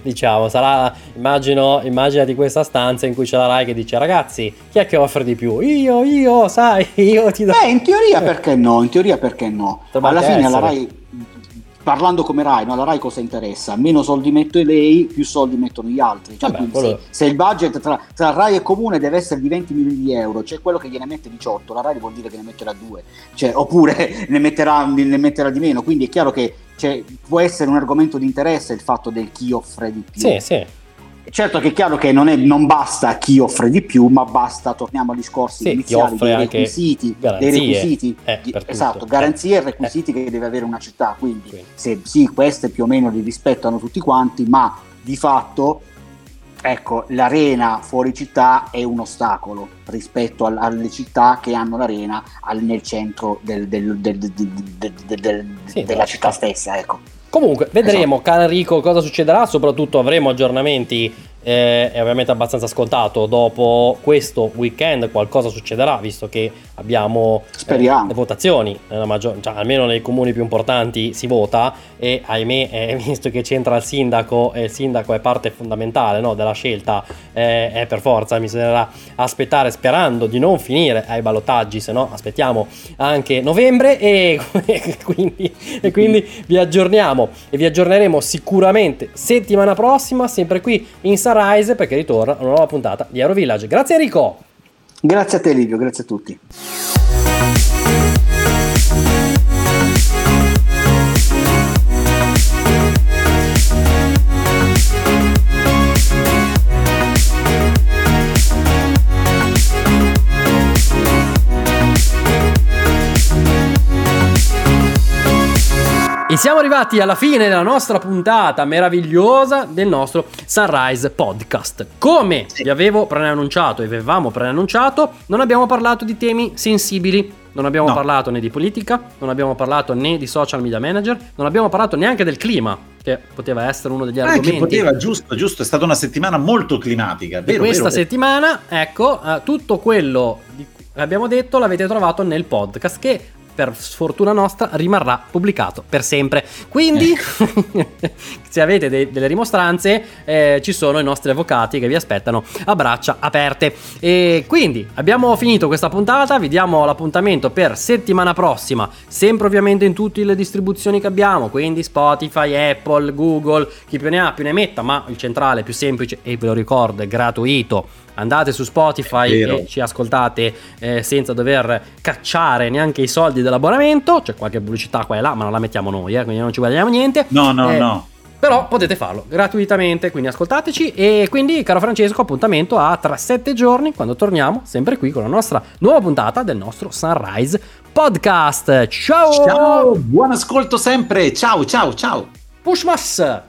diciamo, sarà, immagino, immaginati questa stanza in cui c'è la Rai che dice ragazzi, chi è che offre di più? Io, io, sai, io ti do... Beh, in teoria perché no, in teoria perché no. Alla fine essere. la Rai parlando come Rai, no? la Rai cosa interessa? Meno soldi mette lei, più soldi mettono gli altri. Cioè, Vabbè, quello... se, se, il budget tra, tra, Rai e Comune deve essere di 20 milioni di euro, c'è quello che gliene mette 18, la Rai vuol dire che ne metterà 2, cioè, oppure ne metterà, ne metterà, di meno. Quindi è chiaro che cioè, può essere un argomento di interesse il fatto del chi offre di più. Sì, sì. Certo che è chiaro che non, è, non, basta chi offre di più, ma basta, torniamo agli discorsi sì, iniziali, dei requisiti, dei requisiti eh, esatto, garanzie e requisiti eh. che deve avere una città, quindi sì. se sì, queste più o meno li rispettano tutti quanti, ma di fatto ecco, l'arena fuori città è un ostacolo rispetto al, alle città che hanno l'arena al, nel centro del, del, del, sì, della città stessa, ecco. Comunque, vedremo, esatto. caro Enrico, cosa succederà. Soprattutto avremo aggiornamenti eh, è ovviamente abbastanza scontato. Dopo questo weekend qualcosa succederà, visto che abbiamo eh, le votazioni, maggior, cioè, almeno nei comuni più importanti si vota e ahimè, eh, visto che c'entra il sindaco e il sindaco è parte fondamentale no, della scelta, eh, è per forza, bisognerà aspettare sperando di non finire ai ballottaggi, se no aspettiamo anche novembre e quindi, e quindi vi aggiorniamo. E vi aggiorneremo sicuramente settimana prossima, sempre qui in Sunrise perché ritorna una nuova puntata di Aero Village. Grazie Enrico! Grazie a te Livio, grazie a tutti. Siamo arrivati alla fine della nostra puntata meravigliosa del nostro Sunrise Podcast. Come vi avevo preannunciato e vi avevamo preannunciato, non abbiamo parlato di temi sensibili non abbiamo No. parlato né di politica, non abbiamo parlato né di social media manager, non abbiamo parlato neanche del clima, che poteva essere uno degli Eh, argomenti. che poteva, giusto, giusto, è stata una settimana molto climatica, vero, questa vero, settimana, ecco, eh, tutto quello di cui abbiamo detto l'avete trovato nel podcast che per sfortuna nostra rimarrà pubblicato per sempre. Quindi, se avete dei- delle rimostranze, eh, ci sono i nostri avvocati che vi aspettano a braccia aperte. E quindi abbiamo finito questa puntata. Vi diamo l'appuntamento per settimana prossima, sempre ovviamente in tutte le distribuzioni che abbiamo, quindi Spotify, Apple, Google, chi più ne ha più ne metta, ma il centrale più semplice e ve lo ricordo è gratuito. Andate su Spotify Vero. e ci ascoltate eh, senza dover cacciare neanche i soldi dell'abbonamento. C'è qualche pubblicità qua e là, ma non la mettiamo noi, eh, quindi non ci guadagniamo niente. No, no, Eh, no. Però potete farlo gratuitamente, quindi ascoltateci. E quindi, caro Francesco, appuntamento a tra sette giorni, quando torniamo, sempre qui con la nostra nuova puntata del nostro Sunrise Podcast. Ciao! Ciao, buon ascolto sempre. Ciao, ciao, ciao. Pushmas!